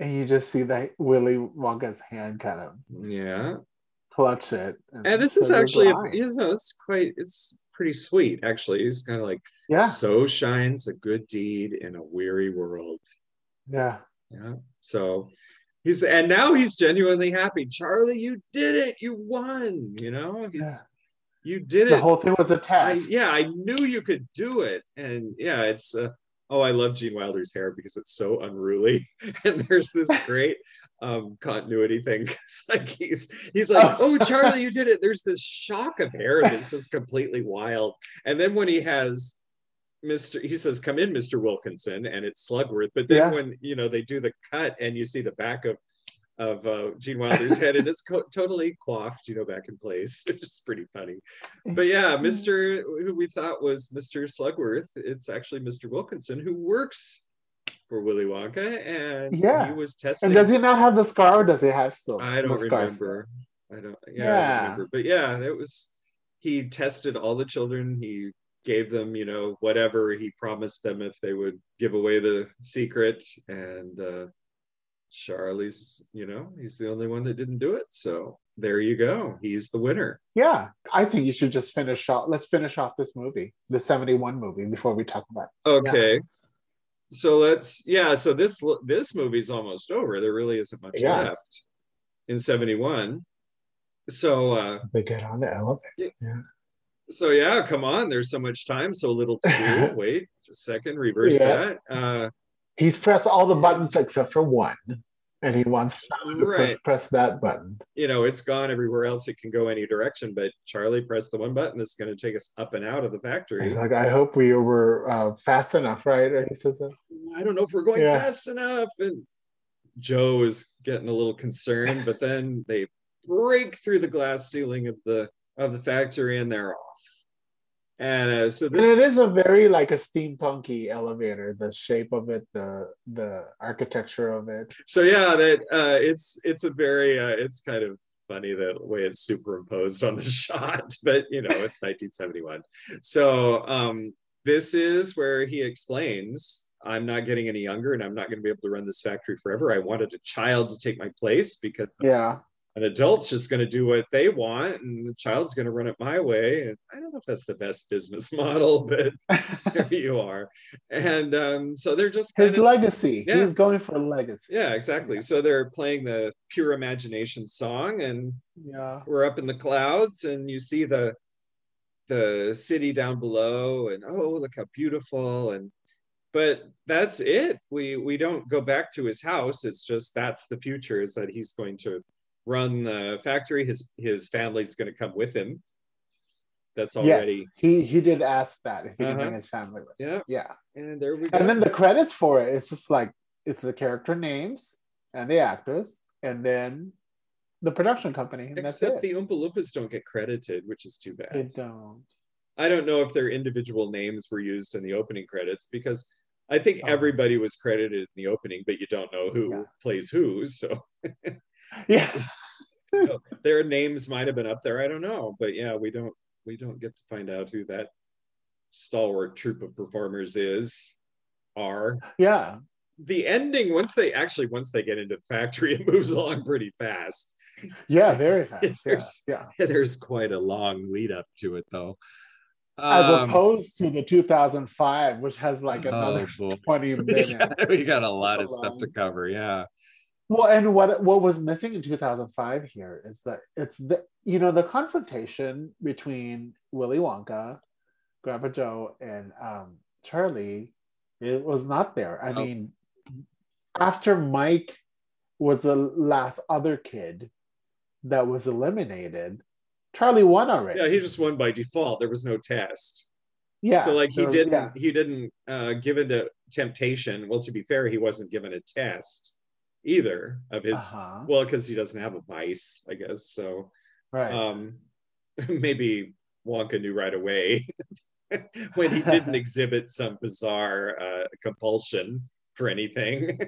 And you just see that Willy Wonka's hand kind of yeah. clutch it. And this is actually, a you know, it's quite, it's pretty sweet actually. He's kind of like, yeah. so shines a good deed in a weary world. Yeah. Yeah. So he's and now he's genuinely happy. Charlie, you did it. You won. You know, he's Yeah. you did The it. The whole thing was a test. yeah, I knew you could do it. And yeah, it's uh, oh, I love Gene Wilder's hair because it's so unruly. And there's this great um continuity thing. like he's he's like, oh Charlie, you did it. There's this shock of hair that's just completely wild. And then when he has Mr. He says, "Come in, Mr. Wilkinson," and it's Slugworth. But then Yeah. when you know they do the cut and you see the back of of uh, Gene Wilder's head, and it's co- totally coiffed, you know, back in place, which is pretty funny. But yeah, Mr. who we thought was Mr. Slugworth, it's actually Mr. Wilkinson who works for Willy Wonka, and Yeah. he was testing. And does he not have the scar or does he have still? I don't remember. I don't. Yeah, I don't remember. But yeah, it was. He tested all the children. He gave them, you know, whatever he promised them if they would give away the secret. And uh, Charlie's, you know, he's the only one that didn't do it. So there you go. He's the winner. Yeah. I think you should just finish off. Let's finish off this movie, the 71 movie, before we talk about Okay. So let's yeah. So this this movie's almost over. There really isn't much Yeah. left in seventy one. So uh, They get on the elevator. So yeah, come on. There's so much time, so little to do. Wait a second, reverse Yeah. that. Uh, He's pressed all the buttons except for one. and he wants to Right. press, press that button. you know, it's gone everywhere else. It can go any direction, but Charlie pressed the one button that's going to take us up and out of the factory. He's like, I hope we were uh, fast enough, right? Or he says, that. I don't know if we're going Yeah. fast enough. And Joe is getting a little concerned, but then they break through the glass ceiling of the of the factory and they're off. And uh, so and it is a very like a steampunky elevator. The shape of it, the the architecture of it. so yeah that uh it's it's a very uh it's kind of funny the way it's superimposed on the shot but you know it's 1971 so um this is where he explains i'm not getting any younger and i'm not going to be able to run this factory forever i wanted a child to take my place because Yeah, an adult's just going to do what they want and the child's going to run it my way and i don't know if that's the best business model but there you are and um so they're just his of- legacy. Yeah. He's going for legacy. yeah, exactly. So they're playing the pure imagination song, and Yeah, we're up in the clouds, and you see the the city down below, and oh, look how beautiful! And but that's it. We we don't go back to his house. It's just that's the future is that he's going to run the factory. His his family's going to come with him. That's already yes. He he did ask that if he can Uh-huh. bring his family with. yeah. Yeah, And there we go. and then the credits for it. It's just like it's the character names and the actors, and then the production company, and that's Except it. the Oompa Loompas don't get credited, which is too bad. They don't. I don't know if their individual names were used in the opening credits because I think Oh. everybody was credited in the opening, but you don't know who Yeah. plays who. So Yeah. their names might have been up there. I don't know, but yeah, we don't we don't get to find out who that stalwart troop of performers is. Are Yeah. the ending once they actually once they get into the factory, it moves along pretty fast. Yeah, very fast. There's- yeah. There's quite a long lead up to it though. As Um, opposed to the 2005, which has like another oh, boy. 20 minutes. we got, we got a lot of stuff to cover. Yeah. Well, and what what was missing in 2005 here is that it's the you know the confrontation between Willy Wonka, Grandpa Joe, and um, Charlie, it was not there. I Oh. mean, after Mike was the last other kid that was eliminated, Charlie won already. Yeah, he just won by default. There was no test. yeah. so like he was- didn't yeah. he didn't uh give into temptation. Well, to be fair, he wasn't given a test either of his Uh-huh. well, because he doesn't have a vice, I guess. So Right. um maybe Wonka knew right away when he didn't exhibit some bizarre uh compulsion for anything.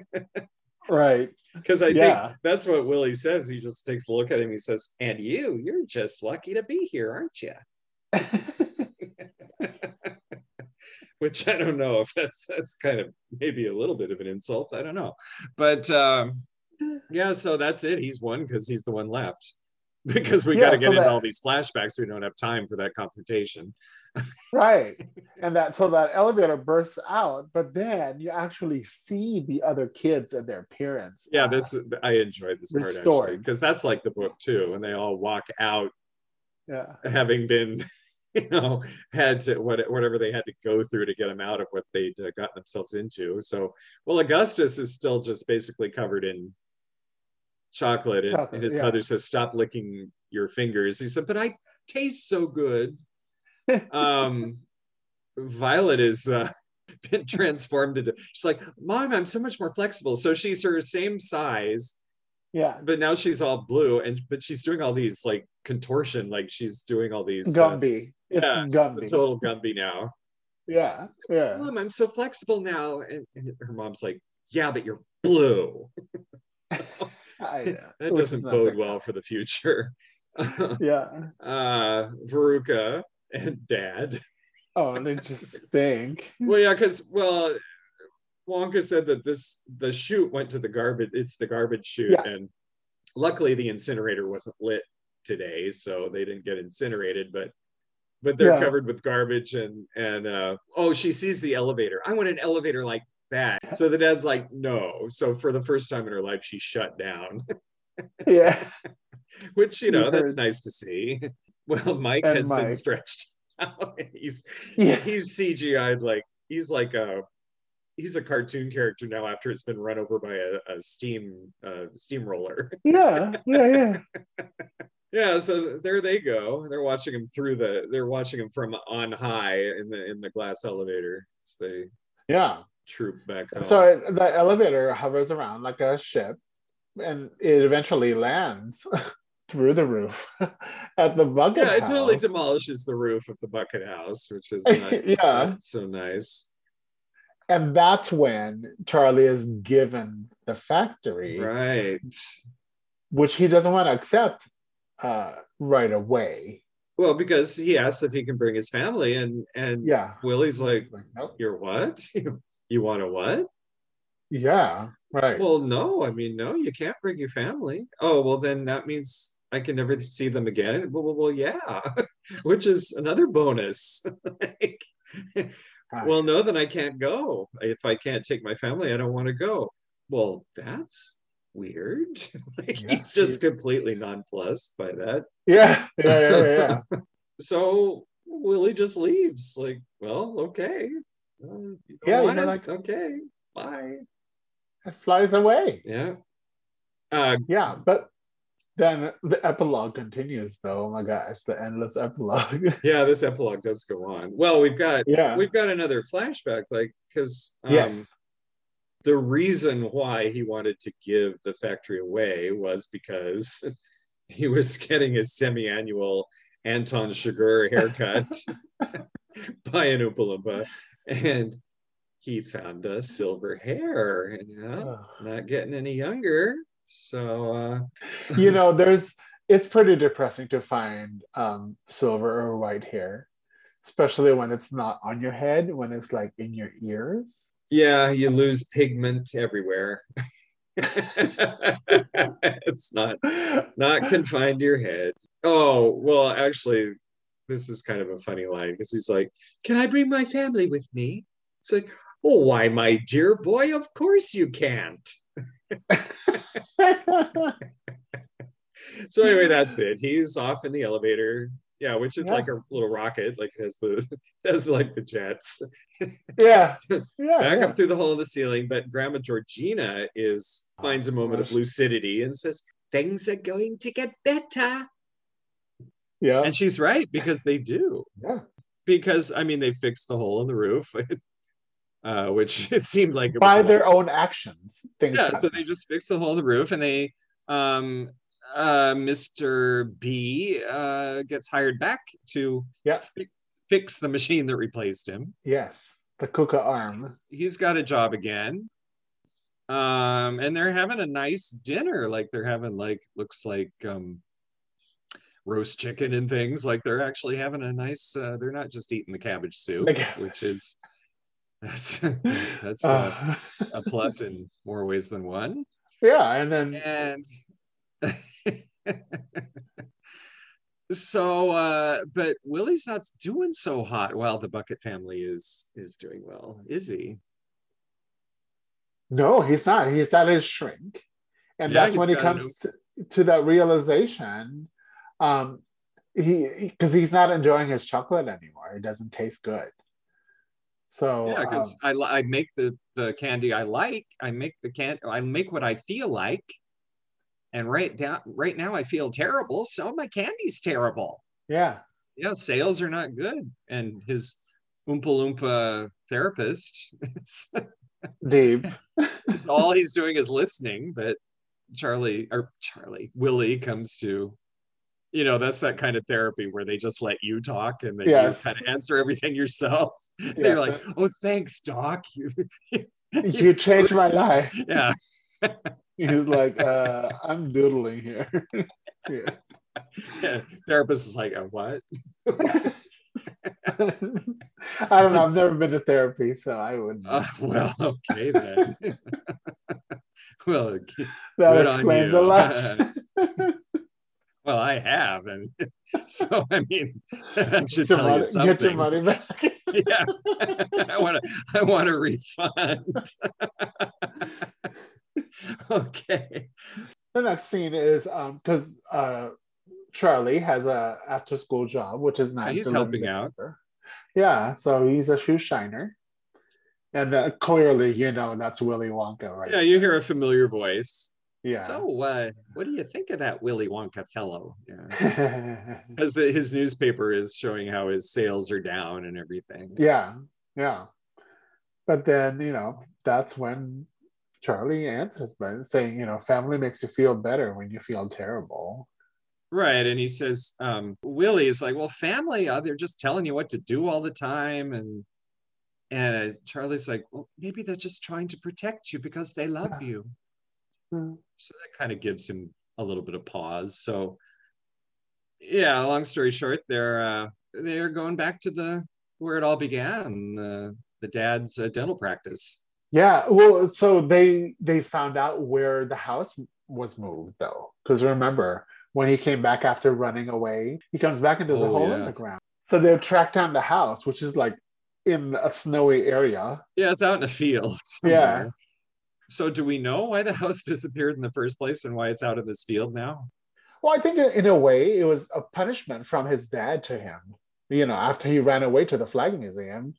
right. Because I Yeah. think that's what Willy says. He just takes a look at him. He says, "And you, you're just lucky to be here, aren't you?" Which I don't know if that's that's kind of maybe a little bit of an insult. I don't know, but um, yeah. So that's it. He's won because he's the one left. Because we Yeah, got to so get into that- all these flashbacks. We don't have time for that confrontation. right and that so that elevator bursts out but then you actually see the other kids and their parents Yeah, uh, this I enjoyed this part actually because that's like the book too, and they all walk out yeah having been you know had to what, whatever they had to go through to get them out of what they'd uh, gotten themselves into. So well augustus is still just basically covered in chocolate and, Chocolate, and his yeah. mother says stop licking your fingers. He said but i taste so good. Um violet is uh been transformed into she's like mom i'm so much more flexible. So she's her same size yeah. but now she's all blue and but she's doing all these like contortion like she's doing all these uh, gumby it's yeah, gumby. a total gumby now. Yeah yeah. Mom i'm so flexible now. And, and her mom's like yeah but you're blue. That doesn't bode well for the future. Yeah. Uh veruca and dad. Oh and they just stink. Well yeah because well wonka said that this the chute went to the garbage it's the garbage chute Yeah. and luckily the incinerator wasn't lit today so they didn't get incinerated but but they're Yeah. covered with garbage and and uh oh she sees the elevator. I want an elevator like that. So the dad's like no. So for the first time in her life she shut down. Yeah. Which you You know that's nice to see. Well mike And has been stretched out. He's yeah. he's CGI'd like he's like a he's a cartoon character now after it's been run over by a, a steam uh, steamroller. Yeah, yeah, yeah. yeah, so there they go. They're watching him through the. They're watching him from on high in the in the glass elevator. as they Yeah. troop back home. So the elevator hovers around like a ship, and it eventually lands through the roof at the bucket yeah, it totally demolishes the roof of the bucket house, which is not, Yeah. not so nice. And that's when Charlie is given the factory, Right. which he doesn't want to accept uh, right away. Well, because he asks if he can bring his family, and and Yeah. Willy's like, Like, nope. "You're what? you want a what?" Yeah. Right. Well, no, I mean, no, you can't bring your family. Oh, well, then that means I can never see them again. Well, well, well yeah, which is another bonus. like, Right. well, no, then I can't go. If I can't take my family, I don't want to go. Well, that's weird. like, Yeah, he's just completely nonplussed by that. yeah. Yeah. Yeah. Yeah. So Willy just leaves. Like, well, okay. Well, Yeah, you want know, like- okay, bye. it flies away. Yeah. Uh, Yeah, but then the epilogue continues, though. Oh my gosh, the endless epilogue. yeah this epilogue does go on well we've got yeah. we've got another flashback like because um, yes. the reason why he wanted to give the factory away was because he was getting his semi-annual anton sugar haircut by an Oompa Loompa and he found a silver hair and Ugh. not getting any younger so uh you know, there's it's pretty depressing to find um, silver or white hair, especially when it's not on your head, when it's like in your ears. Yeah, you lose pigment everywhere. it's not not confined to your head. Oh, well, actually, this is kind of a funny line because he's like, Can I bring my family with me? It's like, Oh, why, my dear boy, of course you can't. So anyway, that's it. He's off in the elevator. Yeah, which is Yeah. like a little rocket, like has the has like the jets. yeah. Yeah. back yeah. up through the hole in the ceiling. But Grandma Georgina is finds a moment of lucidity and says, "Things are going to get better." Yeah. And she's right because they do. yeah. Because I mean, they fixed the hole in the roof, uh, which it seemed like it By their own actions, things. yeah. happen. So they just fixed the hole in the roof, and they um uh mr b uh gets hired back to Yeah. fi- fix the machine that replaced him yes, the Kuka arm. he's got a job again um and they're having a nice dinner like they're having like looks like um roast chicken and things like they're actually having a nice uh, they're not just eating the cabbage soup The cabbage. which is that's, that's uh, Uh, a plus in more ways than one yeah, and then and so uh but willy's not doing so hot while the bucket family is is doing well is he no, he's not. He's at his shrink, and Yeah, that's when he comes to, to that realization. Um, he because he's not enjoying his chocolate anymore. It doesn't taste good. So yeah because um, I, I make the the candy i like i make the can i make what i feel like. And right down right now i feel terrible so my candy's terrible. Yeah, yeah sales are not good. And his oompa loompa therapist is deep. All he's doing is listening, but Charlie or Charlie, Willy comes to, you know, that's that kind of therapy where they just let you talk and then Yes. you kind of answer everything yourself. Yes. They're like, oh, thanks, Doc. You, you changed my life. yeah. He's like, uh, I'm doodling here. yeah. yeah. Therapist is like, oh, what? I don't know. I've never been to therapy, so I wouldn't. Uh, well, okay then. well, that explains a lot. Well, I have, and so I mean, that should Get tell money- you something. Get your money back. yeah i want to i want a refund okay the next scene is um because uh Charlie has a after school job, which is nice. he's helping out. Yeah, so he's a shoe shiner. and then clearly, you know, that's Willy Wonka, right? Yeah, you hear a familiar voice. Yeah. So, uh, what do you think of that Willy Wonka fellow? Yeah, his newspaper is showing how his sales are down and everything. yeah, yeah. But then, you know, that's when Charlie answers by saying, you know, family makes you feel better when you feel terrible. Right. And he says, um, Willy is like, well, family, uh, they're just telling you what to do all the time. And and Charlie's like, well, maybe they're just trying to protect you because they love you. Hmm. So that kind of gives him a little bit of pause. So yeah, long story short, they're uh, they're going back to the where it all began, the the dad's uh, dental practice. Yeah, well, so they they found out where the house was moved though, because remember when he came back after running away, he comes back and there's a Oh, hole in the ground. So they tracked down the house, which is like in a snowy area. Yeah, it's out in a field. Yeah. somewhere. So do we know why the house disappeared in the first place and why it's out in this field now? Well, I think in a way it was a punishment from his dad to him. You know, after he ran away to the flag museum,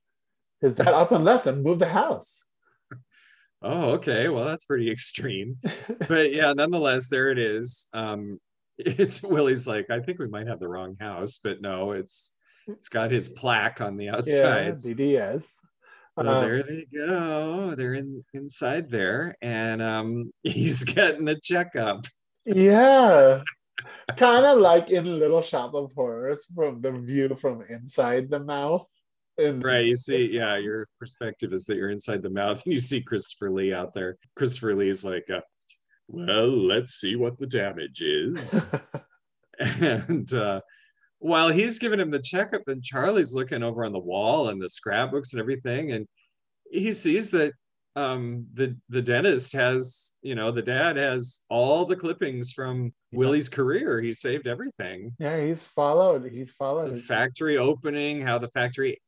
his dad up and left and moved the house. Oh, okay. Well, that's pretty extreme. but yeah, nonetheless, there it is. Um, it's Willy's like, I think we might have the wrong house, but no, it's it's got his plaque on the outside. Yeah. DDS. So Um, there they go. They're in inside there, and um, he's getting a checkup. Yeah. kind of like in Little Shop of Horrors from the view from inside the mouth. And Right. You see, yeah, your perspective is that you're inside the mouth, and you see Christopher Lee out there. Christopher Lee is like, uh, "Well, let's see what the damage is." and uh, while he's giving him the checkup, then Charlie's looking over on the wall and the scrapbooks and everything, and he sees that um, the the dentist has, you know, the dad has all the clippings from Yeah. Willy's career. He saved everything. yeah, he's followed. He's followed. The factory opening, how the factory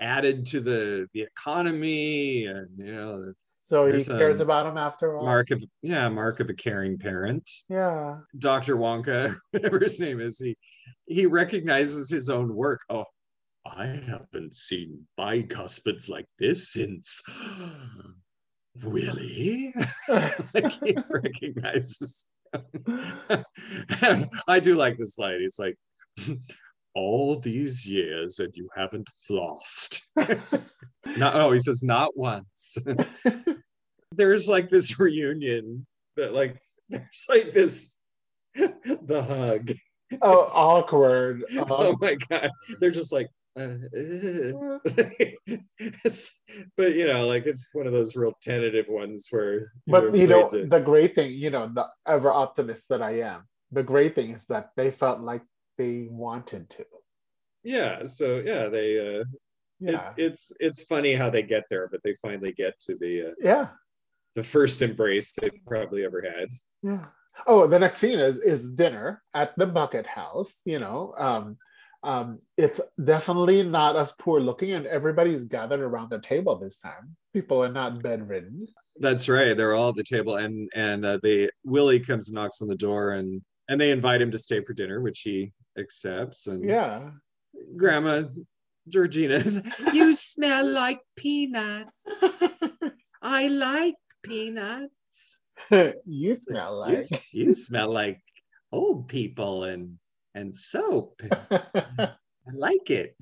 added to the the economy, and you know, so he cares about him after all. mark of yeah, mark of a caring parent. Yeah. Dr. Wonka, whatever his name is, he he recognizes his own work. Oh, I haven't seen bicuspids like this since Willy. like he recognizes. him. I do like this line. He's like, all these years and you haven't flossed. not oh, he says not once. There's like this reunion that like there's like this the hug. Oh, awkward. oh Um, my god they're just like uh, uh. But you know like it's one of those real tentative ones where but you know, to- the great thing, you know, the ever optimist that I am, the great thing is that they felt like they wanted to. yeah so yeah they uh it- Yeah. it's it's funny how they get there but they finally get to the uh, yeah. the first embrace they've probably ever had Yeah. Oh, the next scene is is dinner at the bucket house. You know, um, um, it's definitely not as poor looking, and everybody's gathered around the table this time. People are not bedridden. that's right they're all at the table and and uh, they willy comes and knocks on the door and and they invite him to stay for dinner which he accepts and Yeah. grandma georgina's you smell like peanuts i like peanuts you smell you, like. you smell like old people and and soap i like it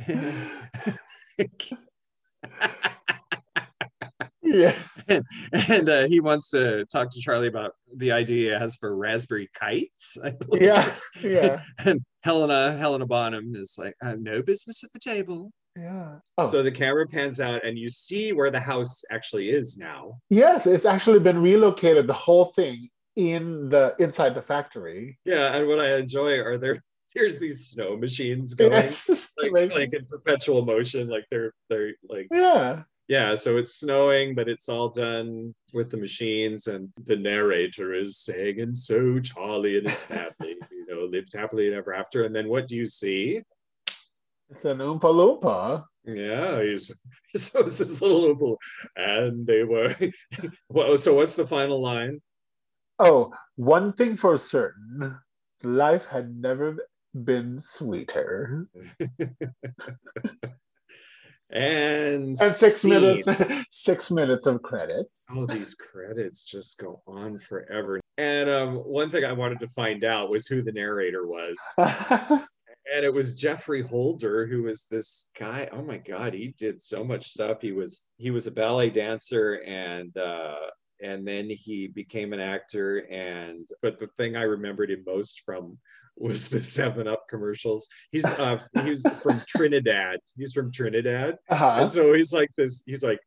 yeah. and, and uh, he wants to talk to charlie about the idea he has for raspberry kites I believe. Yeah. Yeah. and helena helena bonham is like I have no business at the table Yeah. Oh, so the camera pans out and you see where the house actually is now yes, it's actually been relocated. The whole thing in the inside the factory. yeah and what i enjoy are there there's these snow machines going Yes. like, Like- like in perpetual motion like they're they're like yeah. yeah so it's snowing but it's all done with the machines and the narrator is saying and so charlie and his family you know lived happily ever after and then what do you see It's an Oompa Loompa. yeah he's so it's this little little and they were well so what's the final line Oh, one thing for certain life had never been sweeter. And, and six scene. minutes six minutes of credits. Oh, these credits just go on forever. And um, one thing I wanted to find out was who the narrator was. And it was Geoffrey Holder, who was this guy. Oh my God, he did so much stuff. He was he was a ballet dancer and uh and then he became an actor and but the thing I remembered him most from was the Seven Up commercials. He's uh he's from Trinidad. He's from Trinidad. Uh-huh. And so he's like this, he's like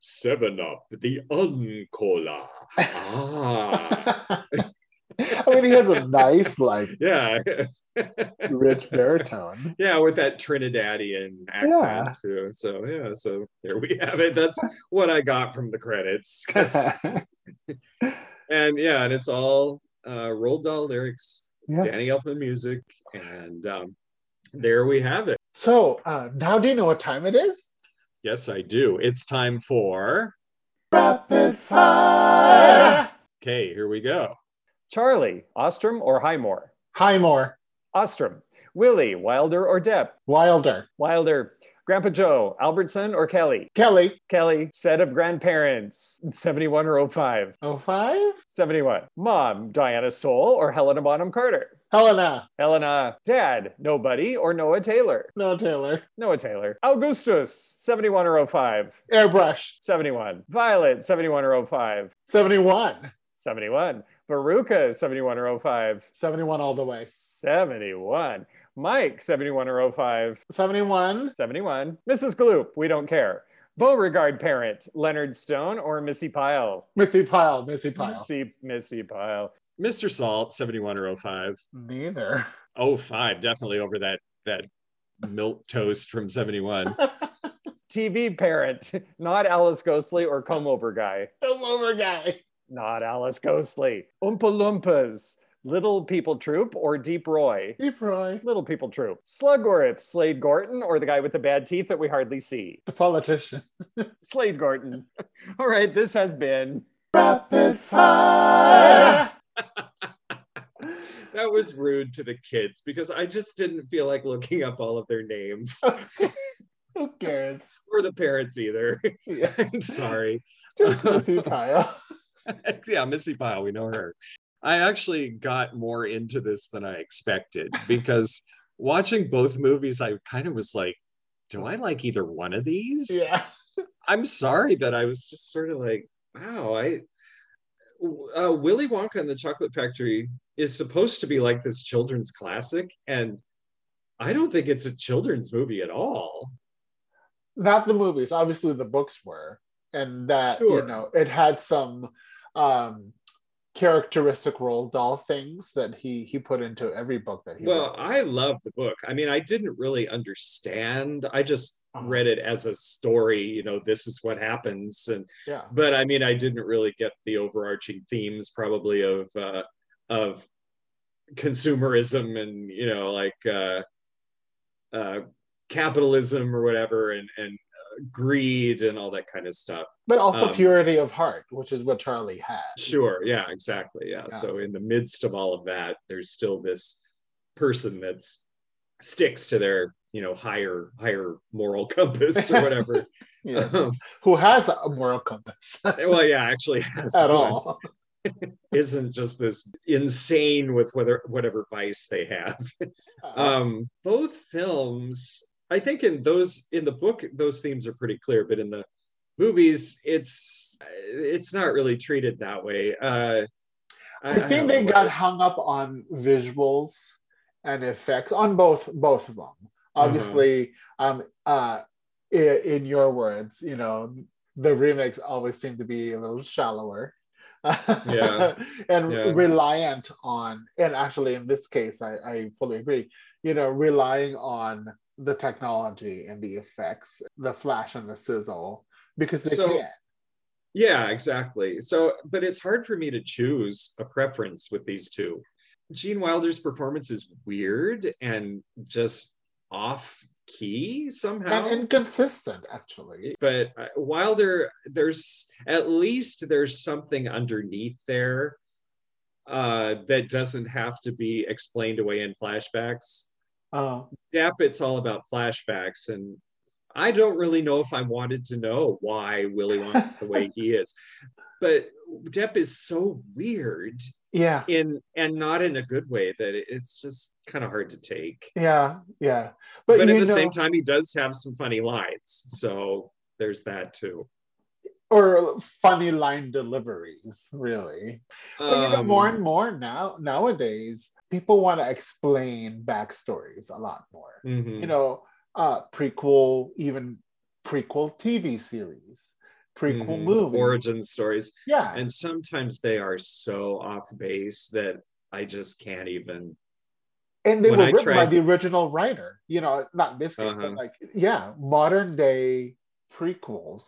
Seven Up, the uncola. Ah, I mean, he has a nice, like, yeah, rich baritone. yeah, with that Trinidadian accent too. So yeah, so there we have it. That's what I got from the credits. and yeah, and it's all uh, Roald Dahl lyrics, Yes. Danny Elfman music, and um, there we have it. So uh, now, do you know what time it is? Yes, I do. It's time for. Rapid fire. Okay, here we go. Charlie, Ostrum or Highmore? Highmore, Ostrum. Willy, Wilder or Depp? Wilder, Wilder. Grandpa Joe, Albertson or Kelly? Kelly. Kelly. Set of grandparents, 71 or 05? Oh five. 71. Mom, Diana Sowle or Helena Bonham Carter? Helena. Helena. Dad, Nobody or Noah Taylor? Noah Taylor. Noah Taylor. Augustus, 71 or 05? Airbrush. 71. Violet, 71 or 05? Seventy-one. 71. Veruca, 71 or 05? Seventy-one all the way. 71. Mike, 71 or 05? Seventy-one. 71. Mrs. Gloop, we don't care. Beauregard parent, Leonard Stone or Missi Pyle? Missi Pyle. Missi Pyle. Missi, Missi Pyle. Mr. Salt, 71 or 05. Neither. 05, definitely over that that milk toast from 71. TV parent, not Alice Ghostley or Come Over Guy. Come over, guy. Not Alice Ghostley. Oompa Loompas, Little People Troop or Deep Roy? Deep Roy. Little People Troop. Slugworth, Slade Gorton or the guy with the bad teeth that we hardly see? The politician. Slade Gorton. All right, this has been Rapid fire. that was rude to the kids because I just didn't feel like looking up all of their names Who cares? or the parents either. Yeah. I'm sorry. Just Missi Pyle. yeah, Missi Pyle, we know her. I actually got more into this than I expected because watching both movies, I kind of was like, do I like either one of these? Yeah. I'm sorry, but I was just sort of like, wow, I uh, Willy Wonka and the Chocolate Factory is supposed to be like this children's classic, and I don't think it's a children's movie at all. Not the movies. Obviously, the books were, and that you know it had some um, characteristic Roald Dahl things that he he put into every book that he. Well, wrote. I love the book. I mean, I didn't really understand. I just Uh-huh. read it as a story. You know, this is what happens, and yeah. but I mean, I didn't really get the overarching themes probably of uh, of consumerism and you know like uh, uh, capitalism or whatever and and greed and all that kind of stuff. But also um, purity of heart, which is what Charlie has. Sure, yeah, exactly, yeah. Yeah. So in the midst of all of that, there's still this person that's sticks to their you know higher higher moral compass or whatever. Yes. Um, Who has a moral compass well, yeah, actually has at one. all? isn't just this insane with whether whatever vice they have. Uh, Um, both films, I think in those in the book, those themes are pretty clear, but in the movies, it's it's not really treated that way. Uh, I think don't they got hung up on visuals and effects on both both of them. Obviously, um, uh, in, in your words, you know, the remakes always seem to be a little shallower. Yeah. and Yeah. reliant on, and actually in this case, I, I fully agree, you know, relying on the technology and the effects, the flash and the sizzle, because they So- can. Yeah, exactly. So, but it's hard for me to choose a preference with these two. Gene Wilder's performance is weird and just off key somehow. And inconsistent, actually. but uh, Wilder, there's at least there's something underneath there uh, that doesn't have to be explained away in flashbacks. Uh, Depp, it's all about flashbacks, and I don't really know if I wanted to know why Willy Wonka's the way he is. But Depp is so weird Yeah, in and not in a good way that it's just kind of hard to take. yeah, yeah. But, But, at the know, same time, he does have some funny lines. So there's that too. or funny line deliveries, really. But you know, Um, more and more now nowadays, people want to explain backstories a lot more. mhm. You know, uh, prequel, even prequel TV series, prequel Mhm. movie. origin stories. yeah, And sometimes they are so off base that I just can't even. and they when were I written by the original writer. You know, not this case, Uh-huh. but like yeah, modern day prequels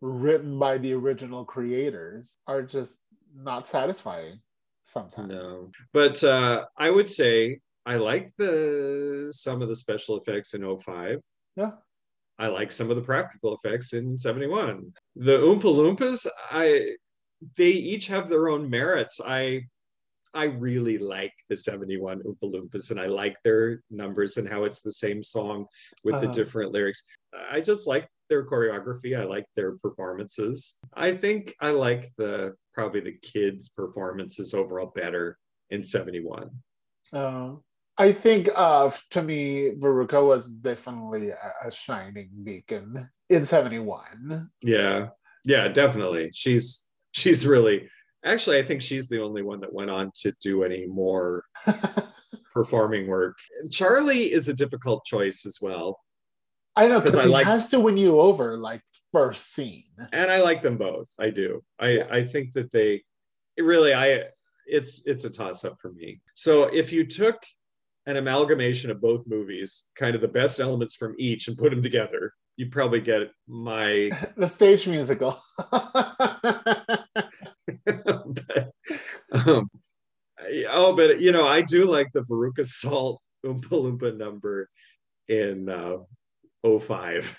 written by the original creators are just not satisfying sometimes. No, but uh, I would say I like the some of the special effects in 05. Yeah. I like some of the practical effects in 71. The Oompa Loompas, I they each have their own merits. I I really like the 71 Oompa Loompas and I like their numbers and how it's the same song with the Uh-huh. different lyrics. I just like their choreography. I like their performances. I think I like the probably the kids' performances overall better in 71. Uh, I think uh, to me, Veruca was definitely a, a shining beacon in 71. Yeah. Yeah, definitely. She's she's really actually I think she's the only one that went on to do any more performing work. Charlie is a difficult choice as well. I know because he like- has to win you over like first scene. and I like them both. I do. I Yeah. I think that they really I it's it's a toss up for me. So if you took an amalgamation of both movies, kind of the best elements from each, and put them together, you'd probably get my. The stage musical. but, um, I- oh, but you know, I do like the Veruca Salt Oompa Loompa number in uh, 05.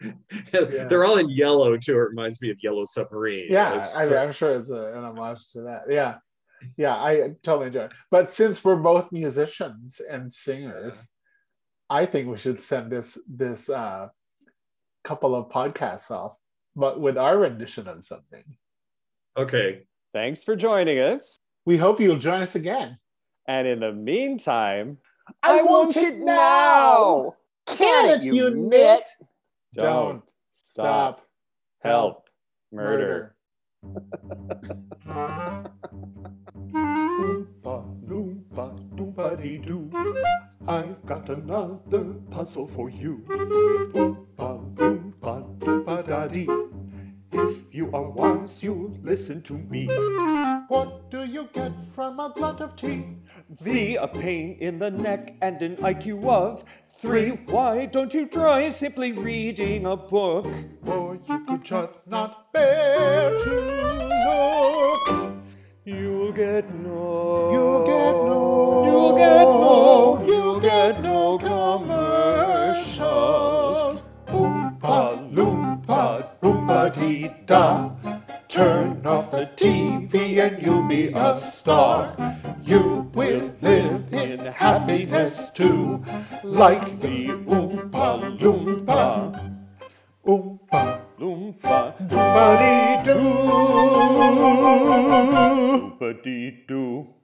They're all in yellow too. It reminds me of Yellow Submarine. yeah, It's I, so- I'm sure it's a, an homage to that. Yeah. Yeah, I totally enjoy it. But since we're both musicians and singers, I think we should send this this uh, couple of podcasts off, but with our rendition of something. okay. Thanks for joining us. We hope you'll join us again. And in the meantime, I want it now. Can it, you nit? Don't stop. Help. Murder. Oompa loompa doompa dee doo. I've got another puzzle for you. Oompa loompa doompa da dee. If you are wise, you'll listen to me. What do you get from a glut of tea? The a pain in the neck and an IQ of three. Why don't you try simply reading a book? Or you could just not bear to look. You'll get no. You'll get no. You'll get no. Dee da. Turn off the TV and you'll be a star. You will live in happiness too, like the Oompa Loompa. Oompa Loompa. Doompa dee doo. Ba dee doo.